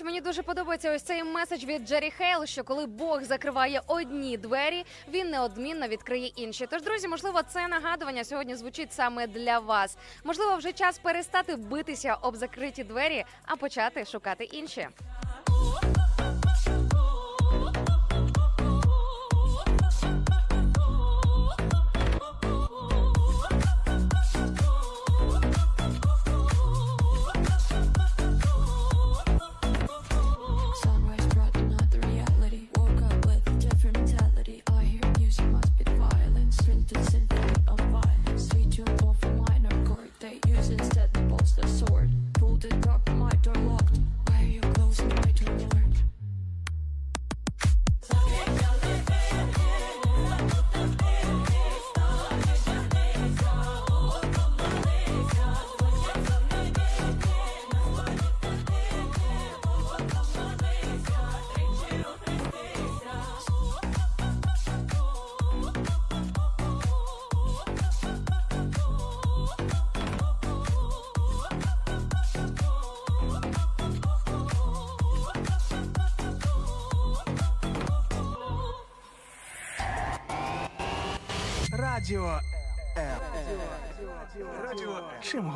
речі, мені дуже подобається ось цей меседж від Джері Хейл, що коли Бог закриває одні двері, він неодмінно відкриє інші. Тож, друзі, можливо, це нагадування сьогодні звучить саме для вас. Можливо, вже час перестати битися об закриті двері, а почати шукати інші.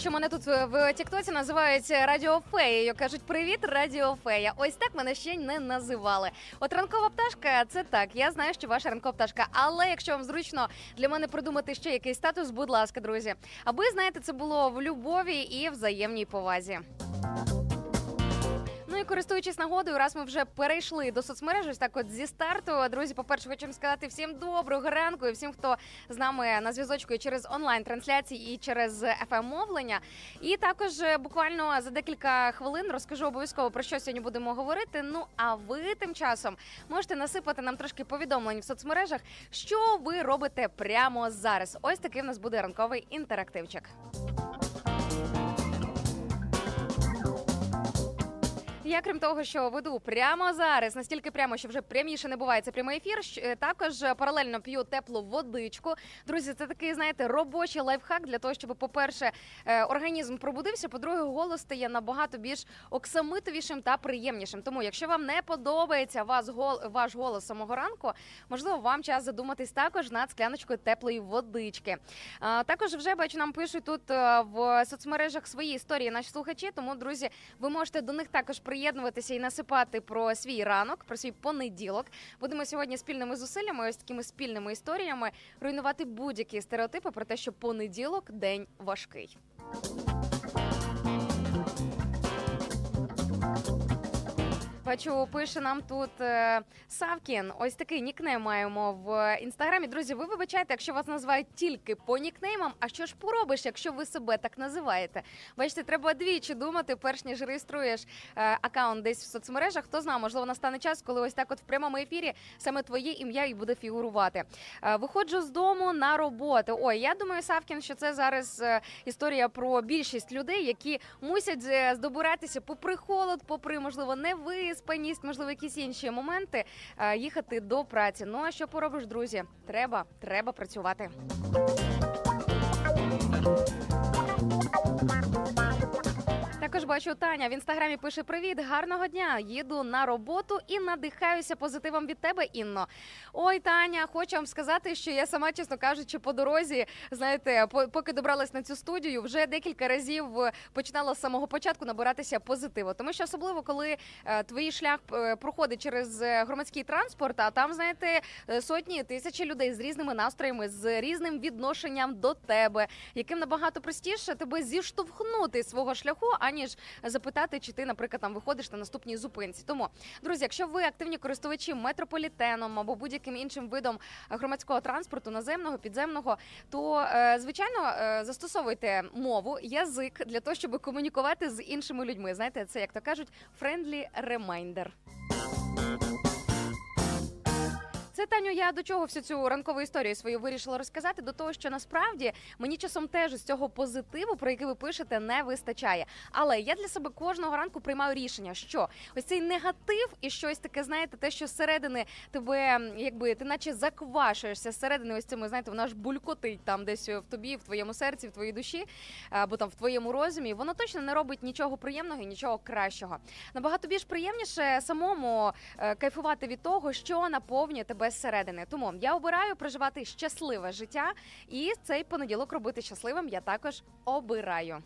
Бачу, мене тут е, в Тіктоці називають радіофеєю. Кажуть, привіт, радіофея. Ось так мене ще не називали. От ранкова пташка, це так. Я знаю, що ваша ранкова пташка. Але якщо вам зручно для мене придумати ще якийсь статус, будь ласка, друзі. Аби знаєте, це було в любові і взаємній повазі. Ну і користуючись нагодою, раз ми вже перейшли до соцмереж, ось так от зі старту. Друзі, по-перше, хочемо сказати всім доброго ранку і всім, хто з нами на зв'язочку і через онлайн-трансляції і через fm мовлення. І також е, буквально за декілька хвилин розкажу обов'язково про що сьогодні будемо говорити. Ну а ви тим часом можете насипати нам трошки повідомлень в соцмережах, що ви робите прямо зараз. Ось такий в нас буде ранковий інтерактивчик. Я крім того, що веду прямо зараз, настільки прямо, що вже пряміше не буває це прямий ефір. е, Також паралельно п'ю теплу водичку. Друзі, це такий, знаєте, робочий лайфхак для того, щоб, по-перше, е, організм пробудився. По-друге, голос стає набагато більш оксамитовішим та приємнішим. Тому, якщо вам не подобається вас гол, ваш голос самого ранку, можливо, вам час задуматись також над скляночкою теплої водички. Також вже бачу, нам пишуть тут е, в соцмережах свої історії наші слухачі. Тому, друзі, ви можете до них також приєднуватися і насипати про свій ранок, про свій понеділок. Будемо сьогодні спільними зусиллями, ось такими спільними історіями руйнувати будь-які стереотипи про те, що понеділок день важкий. Бачу, пише нам тут е, Савкін. Ось такий нікнейм маємо в інстаграмі. Друзі, ви вибачайте, якщо вас називають тільки по нікнеймам. А що ж поробиш, якщо ви себе так називаєте? Бачите, треба двічі думати, перш ніж реєструєш е, аккаунт десь в соцмережах. Хто знає, можливо, настане час, коли ось так, от в прямому ефірі саме твоє ім'я і буде фігурувати. Е, виходжу з дому на роботу. Ой, я думаю, Савкін, що це зараз е, історія про більшість людей, які мусять е, здобиратися попри холод, попри можливо невиспаність, можливо, якісь інші моменти, е, їхати до праці. Ну а що поробиш, друзі? Треба, треба працювати. Бачу Таня в інстаграмі пише привіт, гарного дня. Їду на роботу і надихаюся позитивом від тебе, Інно. Ой, Таня, хочу вам сказати, що я сама, чесно кажучи, по дорозі, знаєте, по- поки добралась на цю студію, вже декілька разів е, починала з самого початку набиратися позитиву. Тому що особливо, коли е, твій шлях е, проходить через громадський транспорт, а там, знаєте, сотні тисячі людей з різними настроями, з різним відношенням до тебе, яким набагато простіше тебе зіштовхнути свого шляху, аніж запитати, чи ти, наприклад, там виходиш на наступній зупинці. Тому, друзі, якщо ви активні користувачі метрополітеном або будь-яким іншим видом громадського транспорту, наземного, підземного, то е, звичайно е, застосовуйте мову, язик для того, щоб комунікувати з іншими людьми. Знаєте, це як то кажуть, friendly reminder. Це Таню, я до чого всю цю ранкову історію свою вирішила розказати? До того, що насправді мені часом теж з цього позитиву, про який ви пишете, не вистачає. Але я для себе кожного ранку приймаю рішення, що ось цей негатив і щось таке, знаєте, те, що зсередини тебе, якби ти наче заквашуєшся зсередини, ось цими, знаєте, воно ж булькотить там десь в тобі, в твоєму серці, в твоїй душі, або там в твоєму розумі. Воно точно не робить нічого приємного і нічого кращого. Набагато більш приємніше самому е, кайфувати від того, що наповнює тебе зсередини. Тому я обираю проживати щасливе життя, і цей понеділок робити щасливим я також обираю.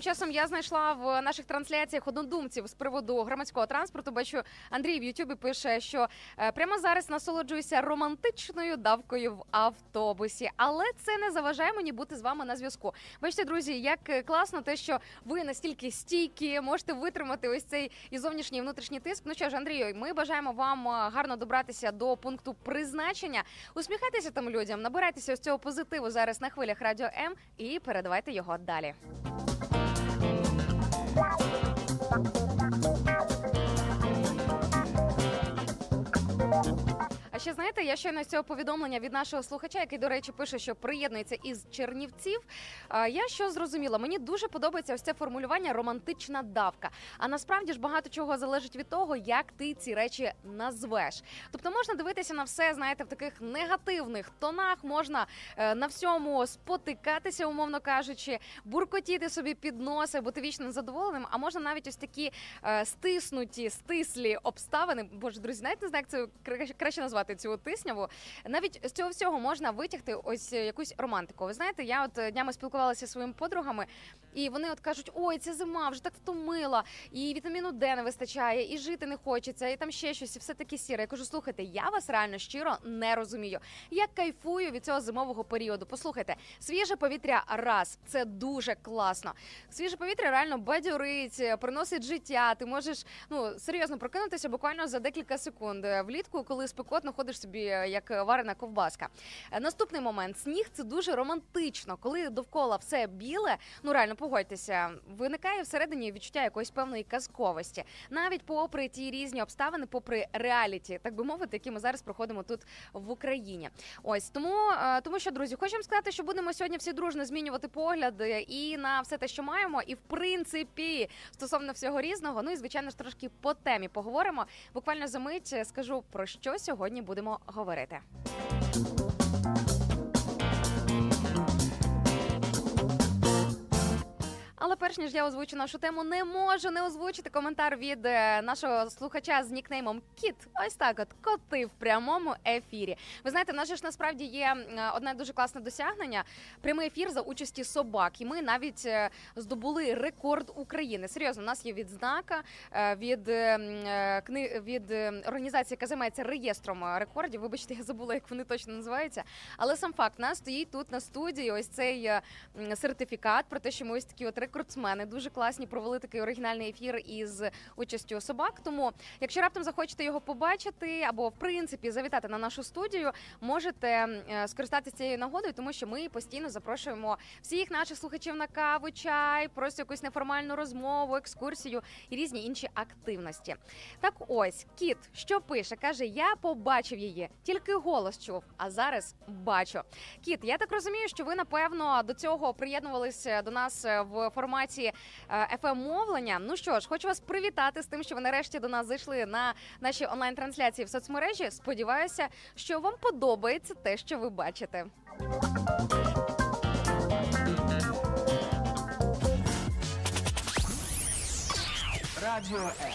Тим часом я знайшла в наших трансляціях однодумців з приводу громадського транспорту. Бачу, Андрій в Ютубі пише, що е, прямо зараз насолоджуюся романтичною давкою в автобусі, але це не заважає мені бути з вами на зв'язку. Бачите, друзі, як е, класно те, що ви настільки стійкі, можете витримати ось цей і зовнішній і внутрішній тиск. Ну що ж, Андрію, ми бажаємо вам е, гарно добратися до пункту призначення. Усміхайтеся там людям, набирайтеся ось цього позитиву зараз на хвилях радіо М і передавайте його далі. А ще знаєте, я щойно з цього повідомлення від нашого слухача, який, до речі, пише, що приєднується із Чернівців. Я що зрозуміла, мені дуже подобається ось це формулювання романтична давка. А насправді ж багато чого залежить від того, як ти ці речі назвеш. Тобто можна дивитися на все, знаєте, в таких негативних тонах, можна е, на всьому спотикатися, умовно кажучи, буркотіти собі під носи, бути вічно незадоволеним. А можна навіть ось такі е, стиснуті, стислі обставини. Боже, друзі, знаєте, як це кра- краще назвати цю тисняву. Навіть з цього всього можна витягти ось е, якусь романтику. Ви знаєте, я от е, днями спілкувалася зі своїми подругами, і вони от кажуть: ой, це зима, вже так втомила, і вітаміну Д не вистачає, і жити не хочеться, і там ще щось, і все таке сіре. Я кажу, слухайте, я вас реально щиро не розумію. Я кайфую від цього зимового періоду. Послухайте, свіже повітря раз це дуже класно. Свіже повітря реально бадьорить, е, приносить життя. Ти можеш ну серйозно прокинутися буквально за декілька секунд. Влітку, коли спекотно ходиш собі е, як варена ковбаска. Е, Наступний момент сніг це дуже романтично, коли довкола все біле. Ну реально погодьтеся, виникає всередині відчуття якоїсь певної казковості, навіть попри ті різні обставини, попри реаліті, так би мовити, які ми зараз проходимо тут в Україні. Ось тому, е, тому що друзі, хочемо сказати, що будемо сьогодні всі дружно змінювати погляди і на все те, що маємо, і в принципі стосовно всього різного. Ну і звичайно ж трошки по темі поговоримо. Буквально за мить скажу про що сьогодні будемо говорити. Але перш ніж я озвучу нашу тему, не можу не озвучити коментар від е, нашого слухача з нікнеймом Кіт. Ось так, от коти в прямому ефірі. Ви знаєте, в нас ж насправді є е, одне дуже класне досягнення: прямий ефір за участі собак. І ми навіть е, здобули рекорд України. Серйозно, у нас є відзнака від кни від організації, яка займається реєстром рекордів. Вибачте, я забула, як вони точно називаються. Але сам факт у нас стоїть тут на студії. Ось цей сертифікат про те, що ми ось такі от рекордсмени дуже класні. Провели такий оригінальний ефір із участю собак. Тому, якщо раптом захочете його побачити, або в принципі завітати на нашу студію, можете е, скористатися цією нагодою, тому що ми постійно запрошуємо всіх наших слухачів на каву, чай, просто якусь неформальну розмову, екскурсію і різні інші активності. Так ось кіт, що пише, каже: Я побачив її, тільки голос чув, а зараз бачу. Кіт, я так розумію, що ви напевно до цього приєднувалися до нас е, в форматі fm мовлення. Ну що ж, хочу вас привітати з тим, що ви нарешті до нас зайшли на наші онлайн трансляції в соцмережі. Сподіваюся, що вам подобається те, що ви бачите. Радіо М.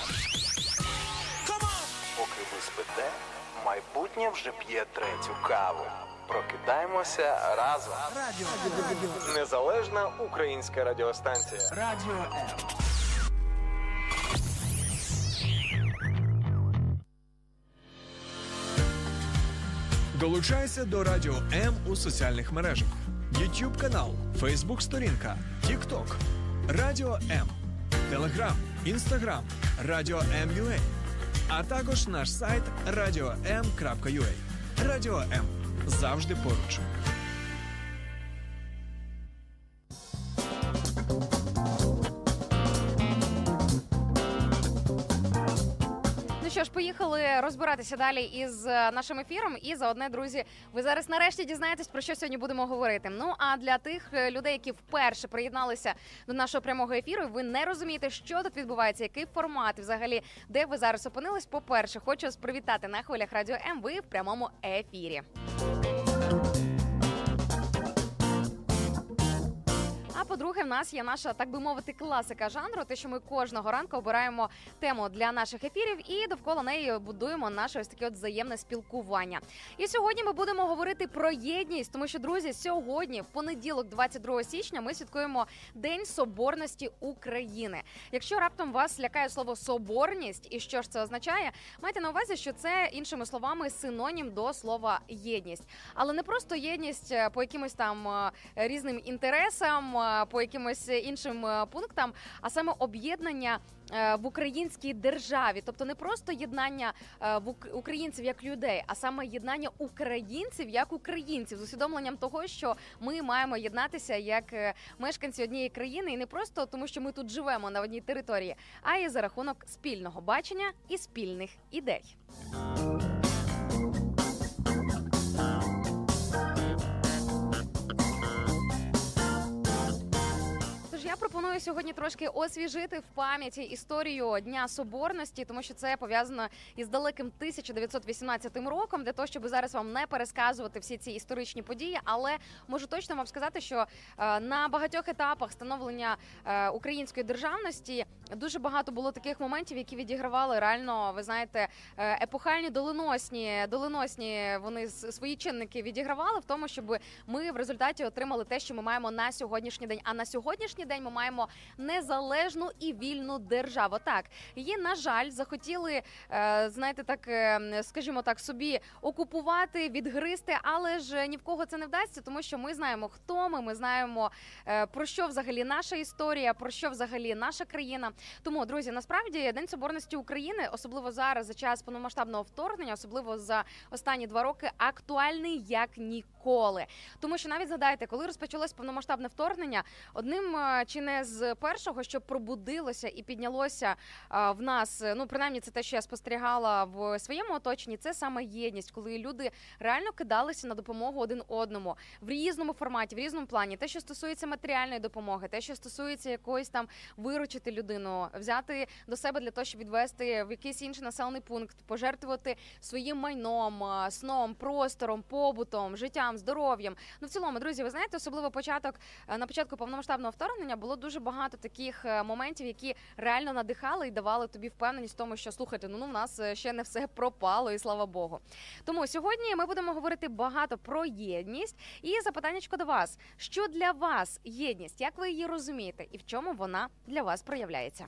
Поки ви спите, майбутнє вже п'є третю каву. Прокидаємося разом. Радіо Незалежна українська радіостанція. Радіо М. Долучайся до Радіо М у соціальних мережах: YouTube канал, Facebook сторінка, TikTok, Радіо М, Телеграм, Інстаграм, Радіо М.Ua, а також наш сайт radio.m.ua. Радіо М завжди поруч. Що ж, поїхали розбиратися далі із е, нашим ефіром. І за одне, друзі, ви зараз нарешті дізнаєтесь, про що сьогодні будемо говорити. Ну а для тих е, людей, які вперше приєдналися до нашого прямого ефіру, ви не розумієте, що тут відбувається, який формат, взагалі, де ви зараз опинились. По перше, хочу вас привітати на хвилях радіо М. Ви в прямому ефірі. По-друге, в нас є наша, так би мовити, класика жанру. Те, що ми кожного ранку обираємо тему для наших ефірів, і довкола неї будуємо наше ось таке от взаємне спілкування. І сьогодні ми будемо говорити про єдність, тому що друзі, сьогодні, в понеділок, 22 січня, ми святкуємо День Соборності України. Якщо раптом вас лякає слово соборність, і що ж це означає, майте на увазі, що це іншими словами синонім до слова єдність, але не просто єдність е, по якимось там е, різним інтересам, е, по якимось іншим е, пунктам, а саме об'єднання. е, В українській державі, тобто не просто єднання е, в ук- українців як людей, а саме єднання українців як українців з усвідомленням того, що ми маємо єднатися як мешканці однієї країни, і не просто тому, що ми тут живемо на одній території, а й за рахунок спільного бачення і спільних ідей. Пропоную сьогодні трошки освіжити в пам'яті історію Дня Соборності, тому що це пов'язано із далеким 1918 роком, для того, щоб зараз вам не пересказувати всі ці історичні події. Але можу точно вам сказати, що е, на багатьох етапах становлення е, української державності дуже багато було таких моментів, які відігравали реально, ви знаєте, е, епохальні доленосні, доленосні вони свої чинники відігравали в тому, щоб ми в результаті отримали те, що ми маємо на сьогоднішній день. А на сьогоднішній день ми маємо незалежну і вільну державу. Так її на жаль захотіли, е, знаєте, так е, скажімо так, собі окупувати, відгризти, але ж ні в кого це не вдасться, тому що ми знаємо, хто ми. Ми знаємо е, про що взагалі наша історія, про що взагалі наша країна. Тому, друзі, насправді День Соборності України, особливо зараз за час повномасштабного вторгнення, особливо за останні два роки, актуальний як ніколи. Тому що навіть згадайте, коли розпочалось повномасштабне вторгнення, одним чи не з першого, що пробудилося і піднялося в нас, ну принаймні, це те, що я спостерігала в своєму оточенні, це саме єдність, коли люди реально кидалися на допомогу один одному в різному форматі, в різному плані. Те, що стосується матеріальної допомоги, те, що стосується якоїсь там виручити людину, взяти до себе для того, щоб відвести в якийсь інший населений пункт, пожертвувати своїм майном, сном, простором, побутом, життям, здоров'ям. Ну в цілому, друзі, ви знаєте, особливо початок е, на початку повномасштабного вторгнення було дуже багато таких е, моментів, які реально надихали і давали тобі впевненість в тому, що слухайте, ну ну в нас е, ще не все пропало, і слава Богу. Тому сьогодні ми будемо говорити багато про єдність і запитаннячко до вас: що для вас єдність? Як ви її розумієте, і в чому вона для вас проявляється?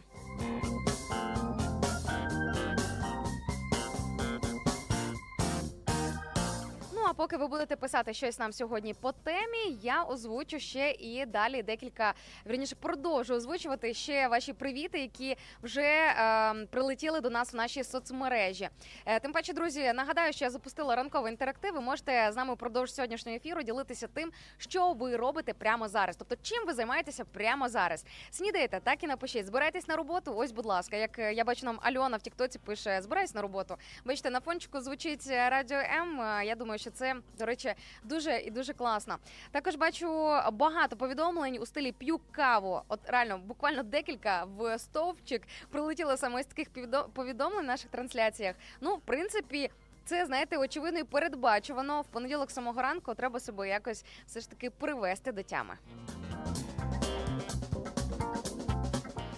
А поки ви будете писати щось нам сьогодні по темі, я озвучу ще і далі декілька вірніше продовжу озвучувати ще ваші привіти, які вже е, прилетіли до нас в наші соцмережі. Е, тим паче, друзі, нагадаю, що я запустила ранковий інтерактив. Ви можете з нами впродовж сьогоднішнього ефіру ділитися тим, що ви робите прямо зараз. Тобто, чим ви займаєтеся прямо зараз. Снідаєте, так і напишіть. Збираєтесь на роботу. Ось, будь ласка, як е, я бачу, нам Альона в Тіктоці пише: збираюсь на роботу. Бачите, на фончику звучить е, радіо М. Е, Я думаю, що це до речі дуже і дуже класно. Також бачу багато повідомлень у стилі п'ю каву. От реально, буквально декілька в стовпчик прилетіло саме з таких повідо- повідомлень наших трансляціях. Ну, в принципі. Це знаєте, очевидно і передбачувано. В понеділок самого ранку треба себе якось все ж таки привести до тями.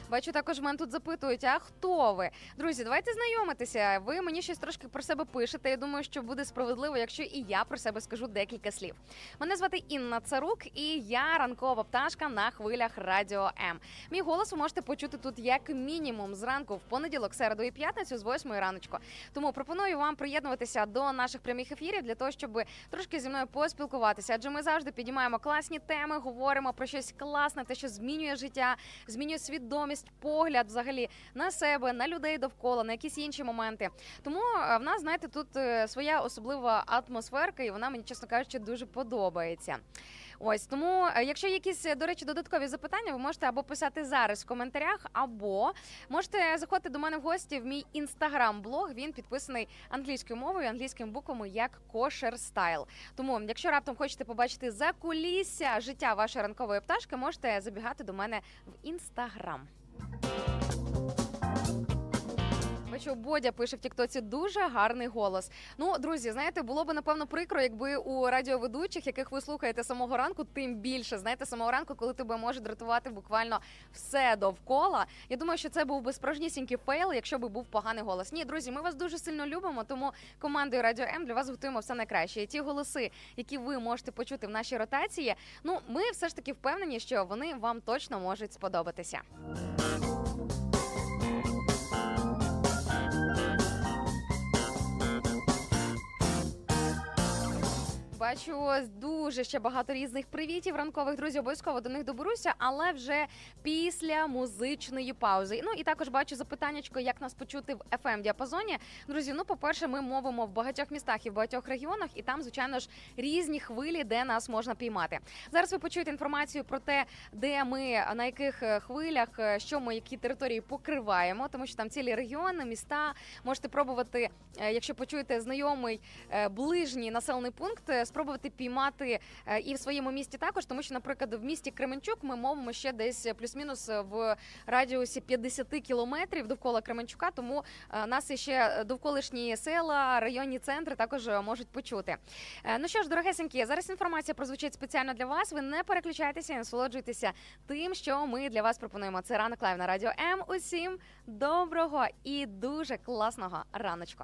Бачу, також мене тут запитують, а хто ви? Друзі, давайте знайомитися. Ви мені щось трошки про себе пишете. Я думаю, що буде справедливо, якщо і я про себе скажу декілька слів. Мене звати Інна Царук, і я ранкова пташка на хвилях Радіо М. Мій голос ви можете почути тут як мінімум зранку в понеділок, середу і п'ятницю з 8 раночку. Тому пропоную вам приєднуватися до наших прямих ефірів для того, щоб трошки зі мною поспілкуватися. Адже ми завжди підіймаємо класні теми, говоримо про щось класне, те, що змінює життя, змінює свідомість, погляд взагалі на себе, на людей довкола, на якісь інші моменти. Тому е, в нас, знаєте, тут е, своя особлива атмосферка, і вона мені, чесно кажучи, дуже подобається. Ось тому, е, якщо якісь, до речі, додаткові запитання, ви можете або писати зараз в коментарях, або можете заходити до мене в гості в мій інстаграм-блог. Він підписаний англійською мовою, англійськими буквами як Kosher Style. Тому, якщо раптом хочете побачити за кулісся життя вашої ранкової пташки, можете забігати до мене в інстаграм. Thank you Бачу, Бодя пише в Тіктоці дуже гарний голос. Ну, друзі, знаєте, було б напевно прикро, якби у радіоведучих, яких ви слухаєте самого ранку, тим більше знаєте, самого ранку, коли тебе може дратувати буквально все довкола. Я думаю, що це був би справжнісінький fail, якщо би був поганий голос. Ні, друзі, ми вас дуже сильно любимо, тому командою Радіо М для вас готуємо все найкраще. І ті голоси, які ви можете почути в нашій ротації, ну ми все ж таки впевнені, що вони вам точно можуть сподобатися. Бачу дуже ще багато різних привітів ранкових друзі. Обов'язково до них доберуся, але вже після музичної паузи. Ну і також бачу запитаннячко, як нас почути в fm діапазоні. Друзі, ну по-перше, ми мовимо в багатьох містах і в багатьох регіонах, і там, звичайно ж, різні хвилі, де нас можна піймати. Зараз ви почуєте інформацію про те, де ми на яких е, хвилях, е, що ми які території покриваємо, тому що там цілі регіони, міста можете пробувати, е, якщо почуєте знайомий ближній населений пункт, спробувати піймати е, і в своєму місті також, тому що, наприклад, в місті Кременчук ми мовимо ще десь плюс-мінус в радіусі 50 кілометрів довкола Кременчука. Тому е, нас іще довколишні села, районні центри також е, можуть почути. Е, Ну що ж, дорогесенькі, зараз інформація прозвучить спеціально для вас. Ви не переключайтеся і насолоджуйтеся тим, що ми для вас пропонуємо. Це ранок live на радіо М. Усім доброго і дуже класного раночку.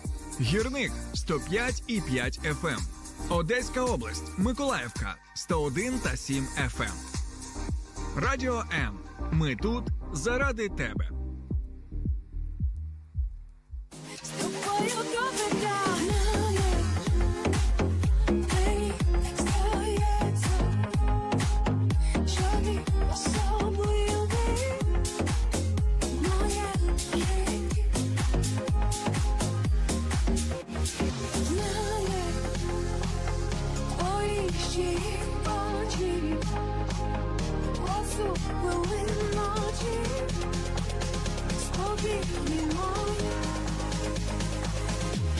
Гірник 105 і 5 FM. Одеська область, Миколаївка 101 та 7 FM. Радіо М. Ми тут заради тебе.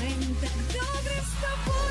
Мені так добре з тобою.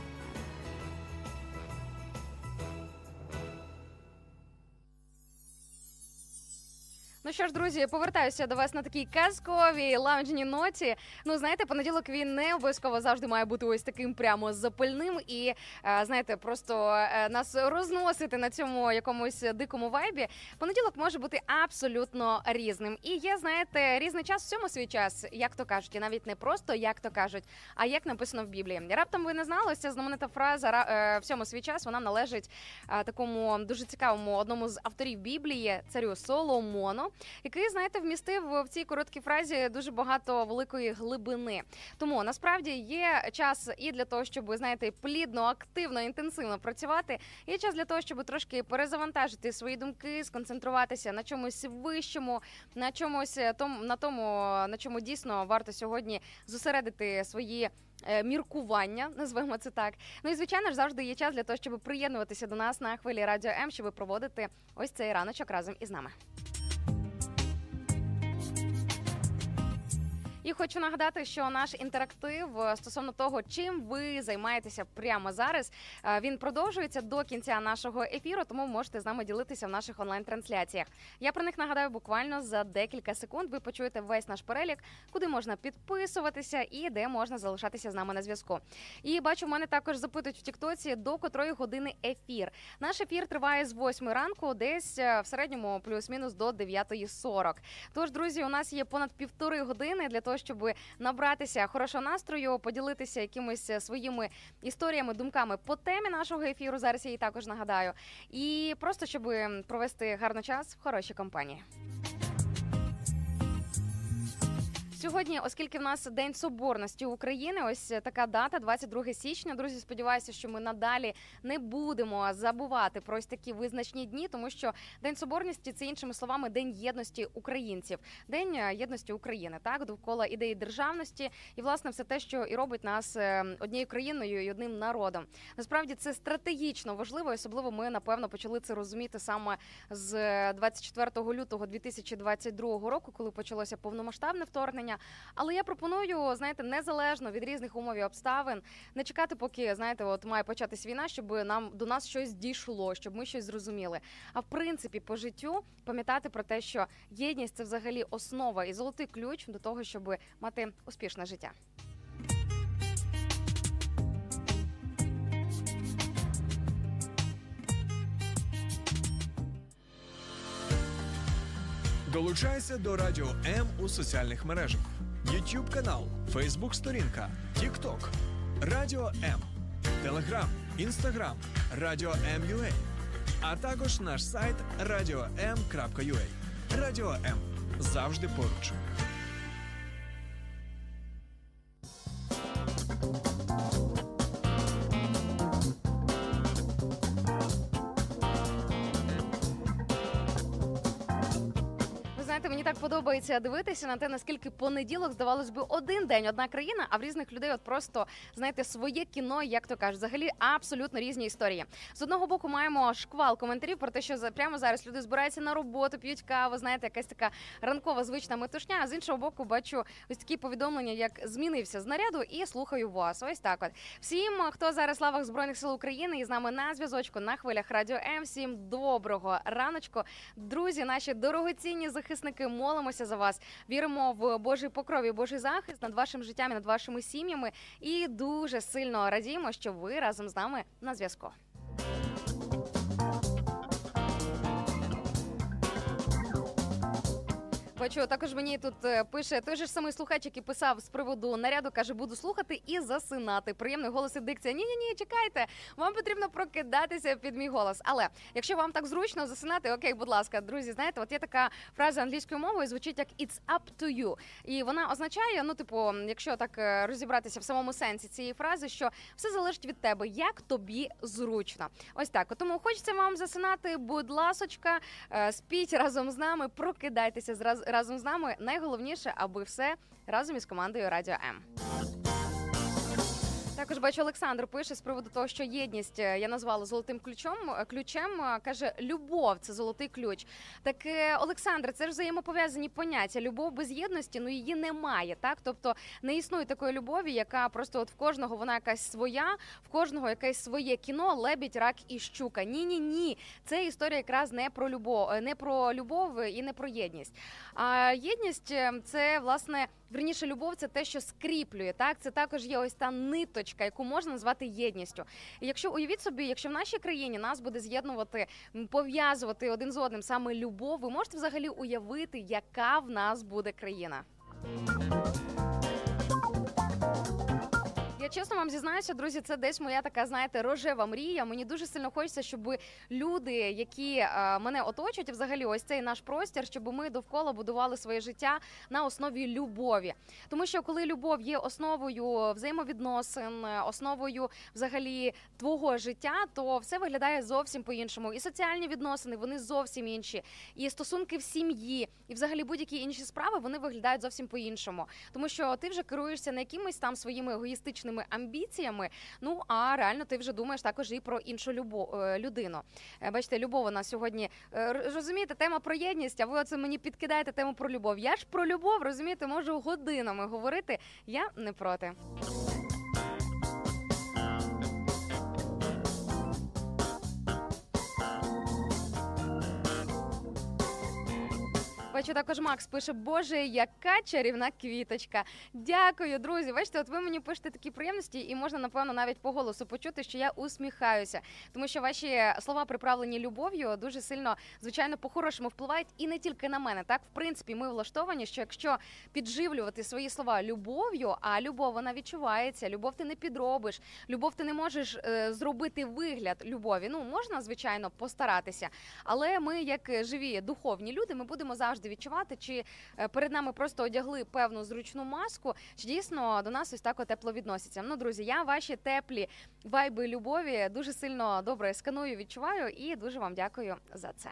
Друзі, повертаюся до вас на такій казковій лаунжній ноті. Ну, знаєте, понеділок він не обов'язково завжди має бути ось таким прямо запальним і е, знаєте, просто е, нас розносити на цьому якомусь дикому вайбі. Понеділок може бути абсолютно різним. І є, знаєте, різний час в цьому свій час, як то кажуть, і навіть не просто як то кажуть, а як написано в Біблії. Раптом ви не знали, ця знаменита фраза «Ра- е, всьому свій час. Вона належить такому дуже цікавому одному з авторів Біблії, царю Соломону який, знаєте, вмістив в цій короткій фразі дуже багато великої глибини. Тому насправді є час і для того, щоб знаєте, плідно, активно, інтенсивно працювати. Є час для того, щоб трошки перезавантажити свої думки, сконцентруватися на чомусь вищому, на чомусь е, том, на тому, на чому дійсно варто сьогодні зосередити свої. е, Міркування, назвемо це так. Ну і звичайно ж завжди є час для того, щоб приєднуватися до нас на хвилі радіо М, щоб проводити ось цей раночок разом із нами. І хочу нагадати, що наш інтерактив е, стосовно того, чим ви займаєтеся прямо зараз, е, він продовжується до кінця нашого ефіру, тому можете з нами ділитися в наших онлайн-трансляціях. Я про них нагадаю буквально за декілька секунд. Ви почуєте весь наш перелік, куди можна підписуватися і де можна залишатися з нами на зв'язку. І бачу, в мене також запитують в Тіктоці, до котрої години ефір. Наш ефір триває з 8 ранку, десь е, в середньому плюс-мінус до 9.40. Тож, друзі, у нас є понад півтори години для того, щоб набратися хорошого настрою, поділитися якимись е, своїми історіями, думками по темі нашого ефіру. Зараз я її також нагадаю. І просто щоб провести гарний час в хорошій компанії. Сьогодні, оскільки в нас День Соборності України, ось така дата, 22 січня. Друзі, сподіваюся, що ми надалі не будемо забувати про ось такі визначні дні, тому що День Соборності це іншими словами День єдності українців, День е, єдності України, так довкола ідеї державності, і власне все те, що і робить нас е, однією країною і одним народом. Насправді це стратегічно важливо, особливо ми напевно почали це розуміти саме з 24 лютого 2022 року, коли почалося повномасштабне вторгнення. Але я пропоную, знаєте, незалежно від різних умов і обставин, не чекати, поки знаєте, от має початись війна, щоб нам до нас щось дійшло, щоб ми щось зрозуміли. А в принципі, по життю пам'ятати про те, що єдність це взагалі основа і золотий ключ до того, щоб мати успішне життя. Долучайся до Радіо М у соціальних мережах: YouTube канал, Facebook сторінка, TikTok, Радіо М, Telegram, Instagram, Радіо М.UA, а також наш сайт radio.m.ua. Радіо М. Завжди поруч. Знаєте, мені так подобається дивитися на те, наскільки понеділок здавалось би один день, одна країна, а в різних людей от просто знаєте своє кіно, як то кажуть, взагалі абсолютно різні історії. З одного боку маємо шквал коментарів про те, що прямо зараз люди збираються на роботу, п'ють каву, знаєте, якась така ранкова звична метушня. А з іншого боку, бачу ось такі повідомлення, як змінився з наряду, і слухаю вас. Ось так. От всім, хто зараз в лавах збройних сил України і з нами на зв'язочку на хвилях радіо М. Всім доброго раночку, друзі, наші дорогоцінні захисники. Молимося за вас. Віримо в Божий покров і Божий захист над вашим життям і над вашими сім'ями. І дуже сильно радіємо, що ви разом з нами на зв'язку. Бачу, також мені тут е, пише той же ж самий слухач, який писав з приводу наряду, каже, буду слухати і засинати. Приємний голос і дикція. Ні, ні, ні, чекайте. Вам потрібно прокидатися під мій голос. Але якщо вам так зручно засинати, окей, будь ласка, друзі, знаєте, от є така фраза англійською мовою, звучить як «it's up to you». І вона означає, ну, типу, якщо так е, розібратися в самому сенсі цієї фрази, що все залежить від тебе, як тобі зручно. Ось так. Тому хочеться вам засинати, будь ласочка, е, спіть разом з нами, прокидайтеся зраз- разом з нами. Найголовніше, аби все разом із командою Радіо М. Також бачу, Олександр пише з приводу того, що єдність е, я назвала золотим ключом. е, Ключем е, каже, любов це золотий ключ. Так, Олександр, це ж взаємопов'язані поняття. Любов без єдності, ну її немає. Так, тобто не існує такої любові, яка просто от в кожного вона якась своя, в кожного якесь своє кіно, лебідь, рак і щука. Ні, ні, ні. Це історія якраз не про любов, не про любов і не про єдність. А єдність це власне. Верніше, любов це те, що скріплює. Так, це також є ось та ниточка, яку можна назвати єдністю. І якщо уявіть собі, якщо в нашій країні нас буде з'єднувати, пов'язувати один з одним саме любов, ви можете взагалі уявити, яка в нас буде країна. Чесно вам зізнаюся, друзі, це десь моя така, знаєте, рожева мрія. Мені дуже сильно хочеться, щоб люди, які е, мене оточують, взагалі ось цей наш простір, щоб ми довкола будували своє життя на основі любові. Тому що коли любов є основою взаємовідносин, е, основою взагалі твого життя, то все виглядає зовсім по-іншому. І соціальні відносини вони зовсім інші, і стосунки в сім'ї, і взагалі будь-які інші справи вони виглядають зовсім по-іншому. Тому що ти вже керуєшся не якимись там своїми егоїстичними амбіціями. Ну а реально ти вже думаєш також і про іншу любов е, людину. Е, Бачите, любов у нас сьогодні е, розумієте, тема про єдність. А ви оце мені підкидаєте тему про любов. Я ж про любов розумієте, можу годинами говорити. Я не проти. Бачу, також Макс пише: Боже, яка чарівна квіточка. Дякую, друзі. Бачите, от ви мені пишете такі приємності, і можна, напевно, навіть по голосу почути, що я усміхаюся, тому що ваші слова приправлені любов'ю дуже сильно, звичайно, по-хорошому впливають і не тільки на мене. Так, в принципі, ми влаштовані, що якщо підживлювати свої слова любов'ю, а любов вона відчувається, любов ти не підробиш, любов ти не можеш е, зробити вигляд любові. Ну можна, звичайно, постаратися, але ми, як е, живі духовні люди, ми будемо завжди відчувати, чи е, перед нами просто одягли певну зручну маску, чи дійсно до нас ось так тепло відносяться. Ну, друзі, я ваші теплі вайби любові дуже сильно добре сканую, відчуваю і дуже вам дякую за це.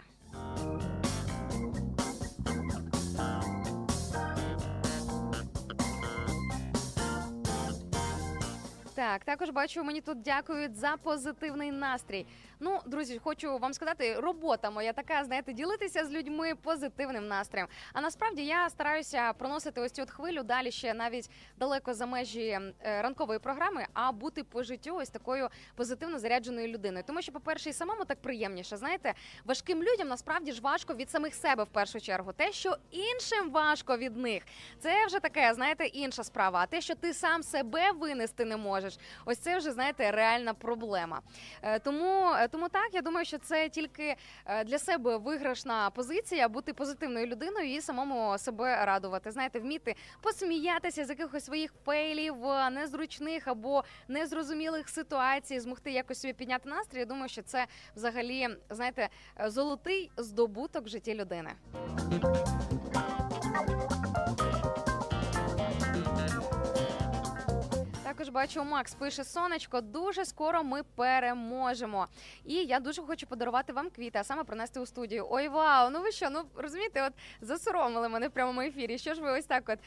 Так, також бачу, мені тут дякують за позитивний настрій. Ну, друзі, хочу вам сказати, робота моя така, знаєте, ділитися з людьми позитивним настроєм. А насправді я стараюся проносити ось цю от хвилю далі ще навіть далеко за межі е, ранкової програми, а бути по життю ось такою позитивно зарядженою людиною. Тому що, по-перше, і самому так приємніше. Знаєте, важким людям насправді ж важко від самих себе в першу чергу. Те, що іншим важко від них, це вже таке, знаєте, інша справа. А те, що ти сам себе винести не можеш, ось це вже знаєте реальна проблема. Е, Тому, е, тому так я думаю, що це тільки е, для себе виграшна позиція бути позитивною людиною і самому себе радувати. Знаєте, вміти посміятися з якихось своїх фейлів, незручних або незрозумілих ситуацій, змогти якось собі підняти настрій. Я думаю, що це взагалі знаєте золотий здобуток в житті людини. Також бачу, Макс пише сонечко. Дуже скоро ми переможемо. І я дуже хочу подарувати вам квіти, а саме принести у студію. Ой, вау! Ну ви що? Ну розумієте, от засоромили мене в прямому ефірі. Що ж ви ось так? От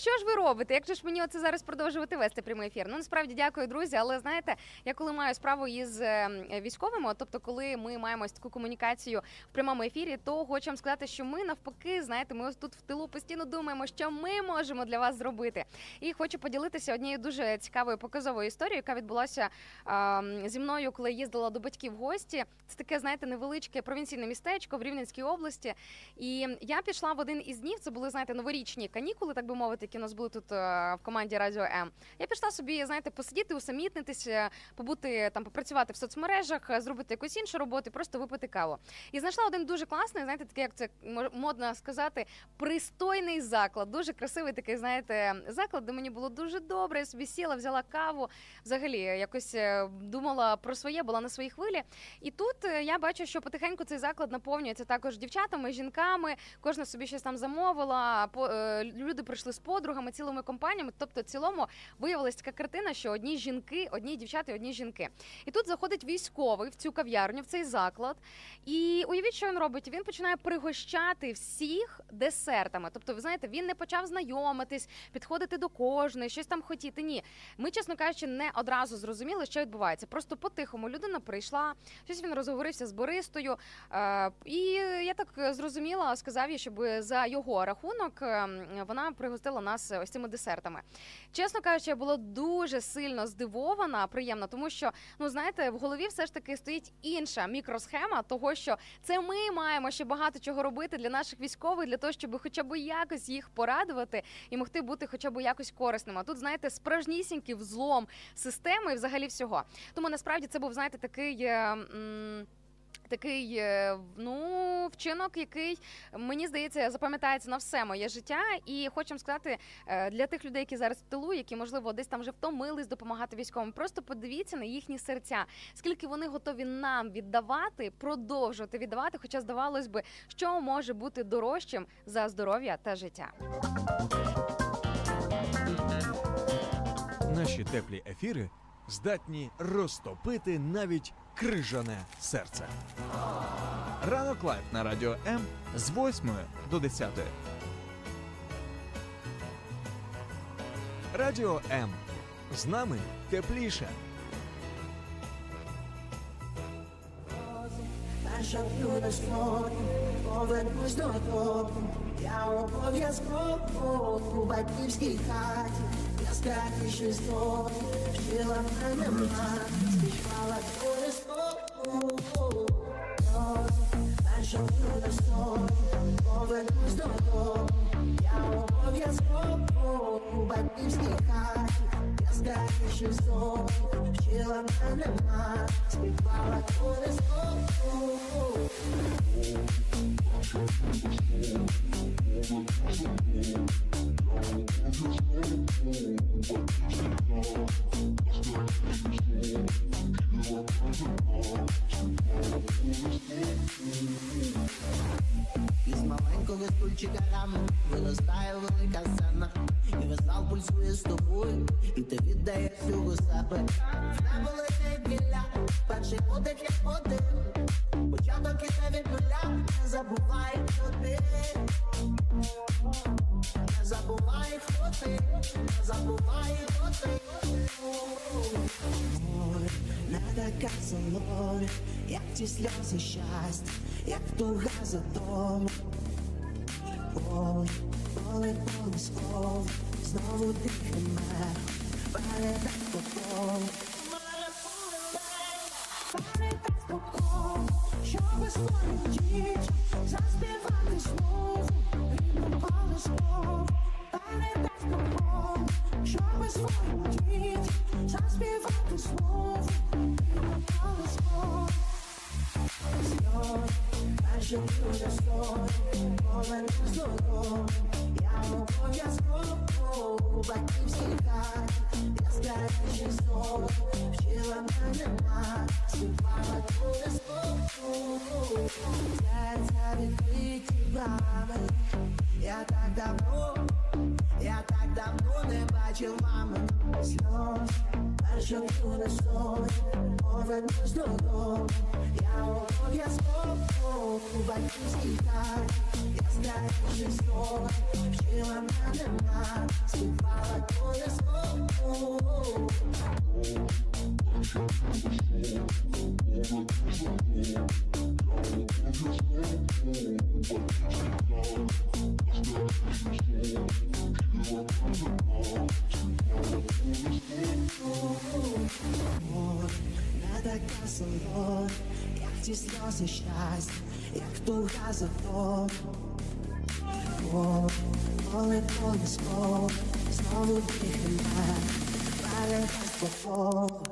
що ж ви робите? Як же ж мені оце зараз продовжувати вести прямий ефір? Ну насправді дякую, друзі. Але знаєте, я коли маю справу із е, військовими, тобто, коли ми маємо ось таку комунікацію в прямому ефірі, то хочу вам сказати, що ми навпаки, знаєте, ми ось тут в тилу постійно думаємо, що ми можемо для вас зробити. І хочу поділитися однією дуже цікавою показовою історією, яка відбулася а, зі мною, коли їздила до батьків в гості. Це таке, знаєте, невеличке провінційне містечко в Рівненській області. І я пішла в один із днів. Це були, знаєте, новорічні канікули, так би мовити, які у нас були тут е, в команді Радіо М. Я пішла собі, знаєте, посидіти, усамітнитися, побути там, попрацювати в соцмережах, е, зробити якусь іншу роботу, просто випити каву. І знайшла один дуже класний, знаєте, такий, як це модно сказати, пристойний заклад. Дуже красивий такий, знаєте, заклад, де мені було дуже добре. Я собі сіла, взяла каву. Взагалі, якось е, думала про своє, була на своїй хвилі. І тут е, я бачу, що потихеньку цей заклад наповнюється також дівчатами, жінками. Кожна собі щось там замовила. е, Люди прийшли з подругами, цілими компаніями. Тобто, в цілому виявилася така картина, що одні жінки, одні дівчата, одні жінки. І тут заходить військовий в цю кав'ярню, в цей заклад. І уявіть, що він робить. Він починає пригощати всіх десертами. Тобто, ви знаєте, він не почав знайомитись, підходити до кожної, щось там хотіти. Ні, Ми, чесно кажучи, не одразу зрозуміли, що відбувається. Просто по-тихому людина прийшла, щось він розговорився з Бористою. Е, і я так зрозуміла, сказав їй, щоб за його рахунок е, вона пригостила нас ось цими десертами. Чесно кажучи, я була дуже сильно здивована, приємно, тому що ну знаєте, в голові все ж таки стоїть інша мікросхема, того що це ми маємо ще багато чого робити для наших військових, для того, щоб хоча б якось їх порадувати і могти бути хоча б якось корисними. А тут знаєте, справжнісінький взлом системи і взагалі всього. Тому насправді це був знаєте такий. е, Такий е, ну вчинок, який мені здається запам'ятається на все моє життя, і хочу сказати е, для тих людей, які зараз в тилу, які можливо десь там вже втомились допомагати військовим. Просто подивіться на їхні серця, скільки вони готові нам віддавати, продовжувати віддавати. Хоча здавалось би, що може бути дорожчим за здоров'я та життя. Наші теплі ефіри здатні розтопити навіть крижане серце. Ранок live на радіо М з 8 до 10. Радіо М. З нами тепліше. Юна скоро повернусь додому. Я обов'язково у батьківській хаті. Яскравіше історії вчила мене мати, співала колискову. Наша юна скоро повернусь додому. Я обов'язково у батьківській хаті. Яскравіше історії вчила мене мати, співала колискову. Із маленького стульчика рано виростає велика сцена, і весь пульсує з тобою, і ти віддаєш всього себе. В тебе летить вілля, перший подих як один. Початок іде від нуля, не забувай, хто ти. Не забувай, хто ти, не забувай, хто ти. Така солоня, як ті сльози щастя, як туга за домом. Ой, коли колисково, знову дихне, передай по колу. Щоби як туга за домом. Ой, коли колисково, знову дихне, передасть по колу. Щоби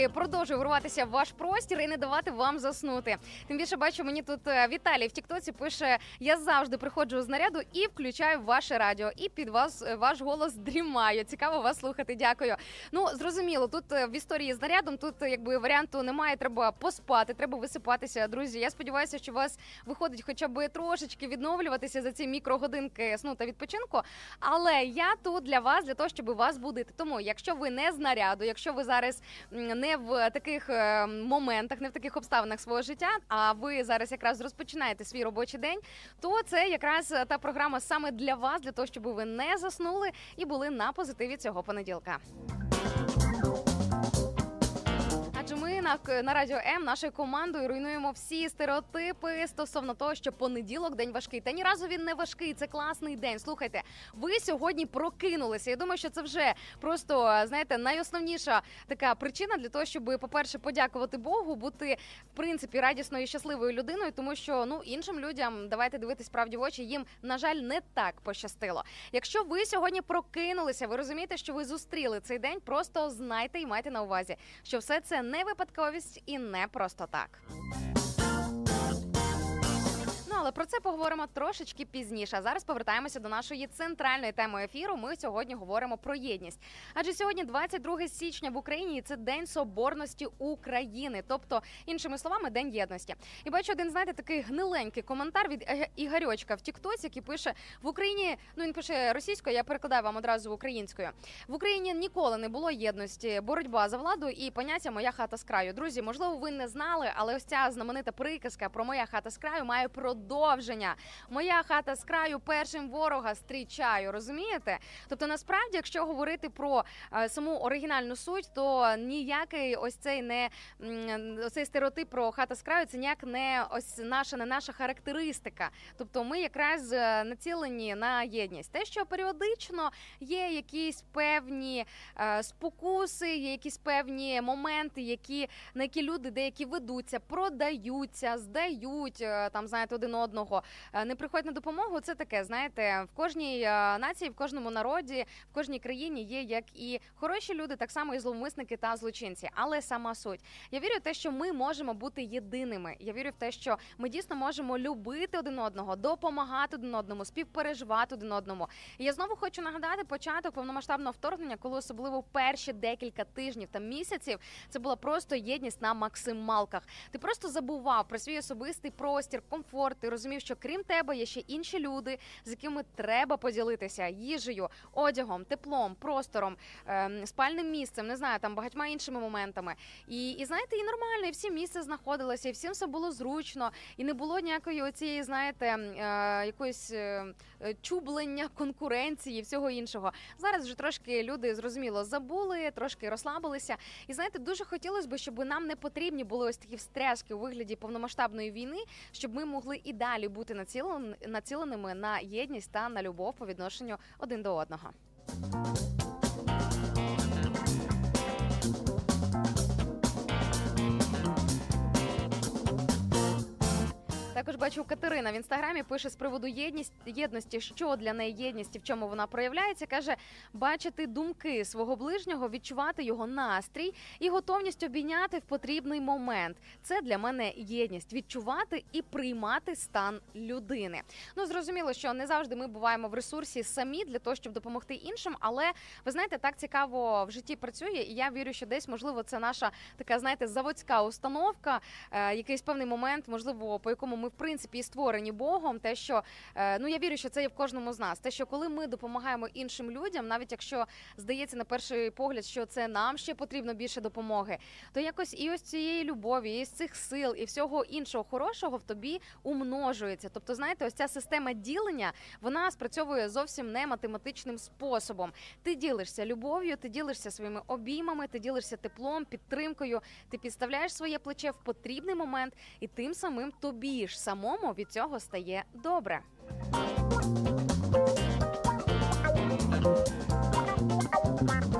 Дорогесеньки, продовжую вирватися в ваш простір і не давати вам заснути. Тим більше бачу, мені тут е, Віталій в Тіктоці пише: я завжди приходжу з наряду і включаю ваше радіо. І під вас е, ваш голос дрімаю. Цікаво вас слухати. Дякую. Ну зрозуміло, тут е, в історії з нарядом тут якби варіанту немає. Треба поспати, треба висипатися. Друзі, я сподіваюся, що у вас виходить хоча б трошечки відновлюватися за ці мікрогодинки сну та відпочинку. Але я тут для вас, для того, щоб вас будити. Тому, якщо ви не з наряду, якщо ви зараз м, не в таких е, моментах, не в таких обставинах свого життя, а ви зараз якраз розпочинаєте свій робочий день, то це якраз та програма саме для вас, для того, щоб ви не заснули і були на позитиві цього понеділка. Адже ми на, на радіо М нашою командою руйнуємо всі стереотипи стосовно того, що понеділок день важкий. Та ні разу він не важкий. Це класний день. Слухайте, ви сьогодні прокинулися. Я думаю, що це вже просто знаєте найосновніша така причина для того, щоб, по-перше, подякувати Богу, бути в принципі радісною і щасливою людиною, тому що ну іншим людям давайте дивитись правді в очі. Їм на жаль не так пощастило. Якщо ви сьогодні прокинулися, ви розумієте, що ви зустріли цей день. Просто знайте і майте на увазі, що все це не випадковість і не просто так. Але про це поговоримо трошечки пізніше. Зараз повертаємося до нашої центральної теми ефіру. Ми сьогодні говоримо про єдність. Адже сьогодні, 22 січня в Україні, і це День Соборності України, тобто, іншими словами, День єдності. І бачу один, знаєте, такий гниленький коментар від Іга- Ігорьочка в Тіктоці, який пише в Україні. Ну він пише російською, я перекладаю вам одразу українською. В Україні ніколи не було єдності, боротьба за владу і поняття моя хата з краю. Друзі, можливо, ви не знали, але ось ця знаменита приказка про моя хата з краю має продовження. Моя хата з краю першим ворога зустрічаю. Розумієте? Тобто, насправді, якщо говорити про е, саму оригінальну суть, то ніякий ось цей не цей стереотип про хата з краю, це ніяк не ось наша, не наша характеристика. Тобто, ми якраз е, націлені на єдність. Те, що періодично є якісь певні е, спокуси, є якісь певні моменти, які на які люди деякі ведуться, продаються, здають там, знаєте, один одного. Е, Не приходять на допомогу. Це таке, знаєте, в кожній е, нації, в кожному народі, в кожній країні є як і хороші люди, так само і зловмисники та злочинці. Але сама суть. Я вірю в те, що ми можемо бути єдиними. Я вірю в те, що ми дійсно можемо любити один одного, допомагати один одному, співпереживати один одному. Я знову хочу нагадати початок повномасштабного вторгнення, коли особливо перші декілька тижнів та місяців це була просто єдність на максималках. Ти просто забував про свій особистий простір, комфорт. Ти розумів, що крім тебе є ще інші люди, з якими треба поділитися їжею, одягом, теплом, простором, ем, спальним місцем, не знаю, там багатьма іншими моментами. І, і знаєте, і нормально, і всі місце знаходилося, і всім все було зручно, і не було ніякої оцієї, знаєте, е, якоїсь е, е, чублення, конкуренції, всього іншого. Зараз вже трошки люди зрозуміло забули, трошки розслабилися. І знаєте, дуже хотілося б, щоб нам не потрібні були ось такі встряски у вигляді повномасштабної війни, щоб ми могли і далі бути націлен- націленими на єдність та на любов по відношенню один до одного. Також бачу Катерина в інстаграмі пише з приводу єдність єдності, що для неї єдність і в чому вона проявляється. каже бачити думки свого ближнього, відчувати його настрій і готовність обійняти в потрібний момент. Це для мене єдність відчувати і приймати стан людини. Ну зрозуміло, що не завжди ми буваємо в ресурсі самі для того, щоб допомогти іншим. Але ви знаєте, так цікаво в житті працює, і я вірю, що десь можливо це наша така, знаєте, заводська установка, е, якийсь певний момент, можливо, по якому ми в принципі і створені Богом. Те, що е, ну я вірю, що це є в кожному з нас. Те, що коли ми допомагаємо іншим людям, навіть якщо здається на перший погляд, що це нам ще потрібно більше допомоги, то якось і ось цієї любові, і з цих сил, і всього іншого хорошого в тобі умножується. Тобто, знаєте, ось ця система ділення вона спрацьовує зовсім не математичним способом. Ти ділишся любов'ю, ти ділишся своїми обіймами, ти ділишся теплом, підтримкою. Ти підставляєш своє плече в потрібний момент, і тим самим тобі ж самому від цього стає добре. І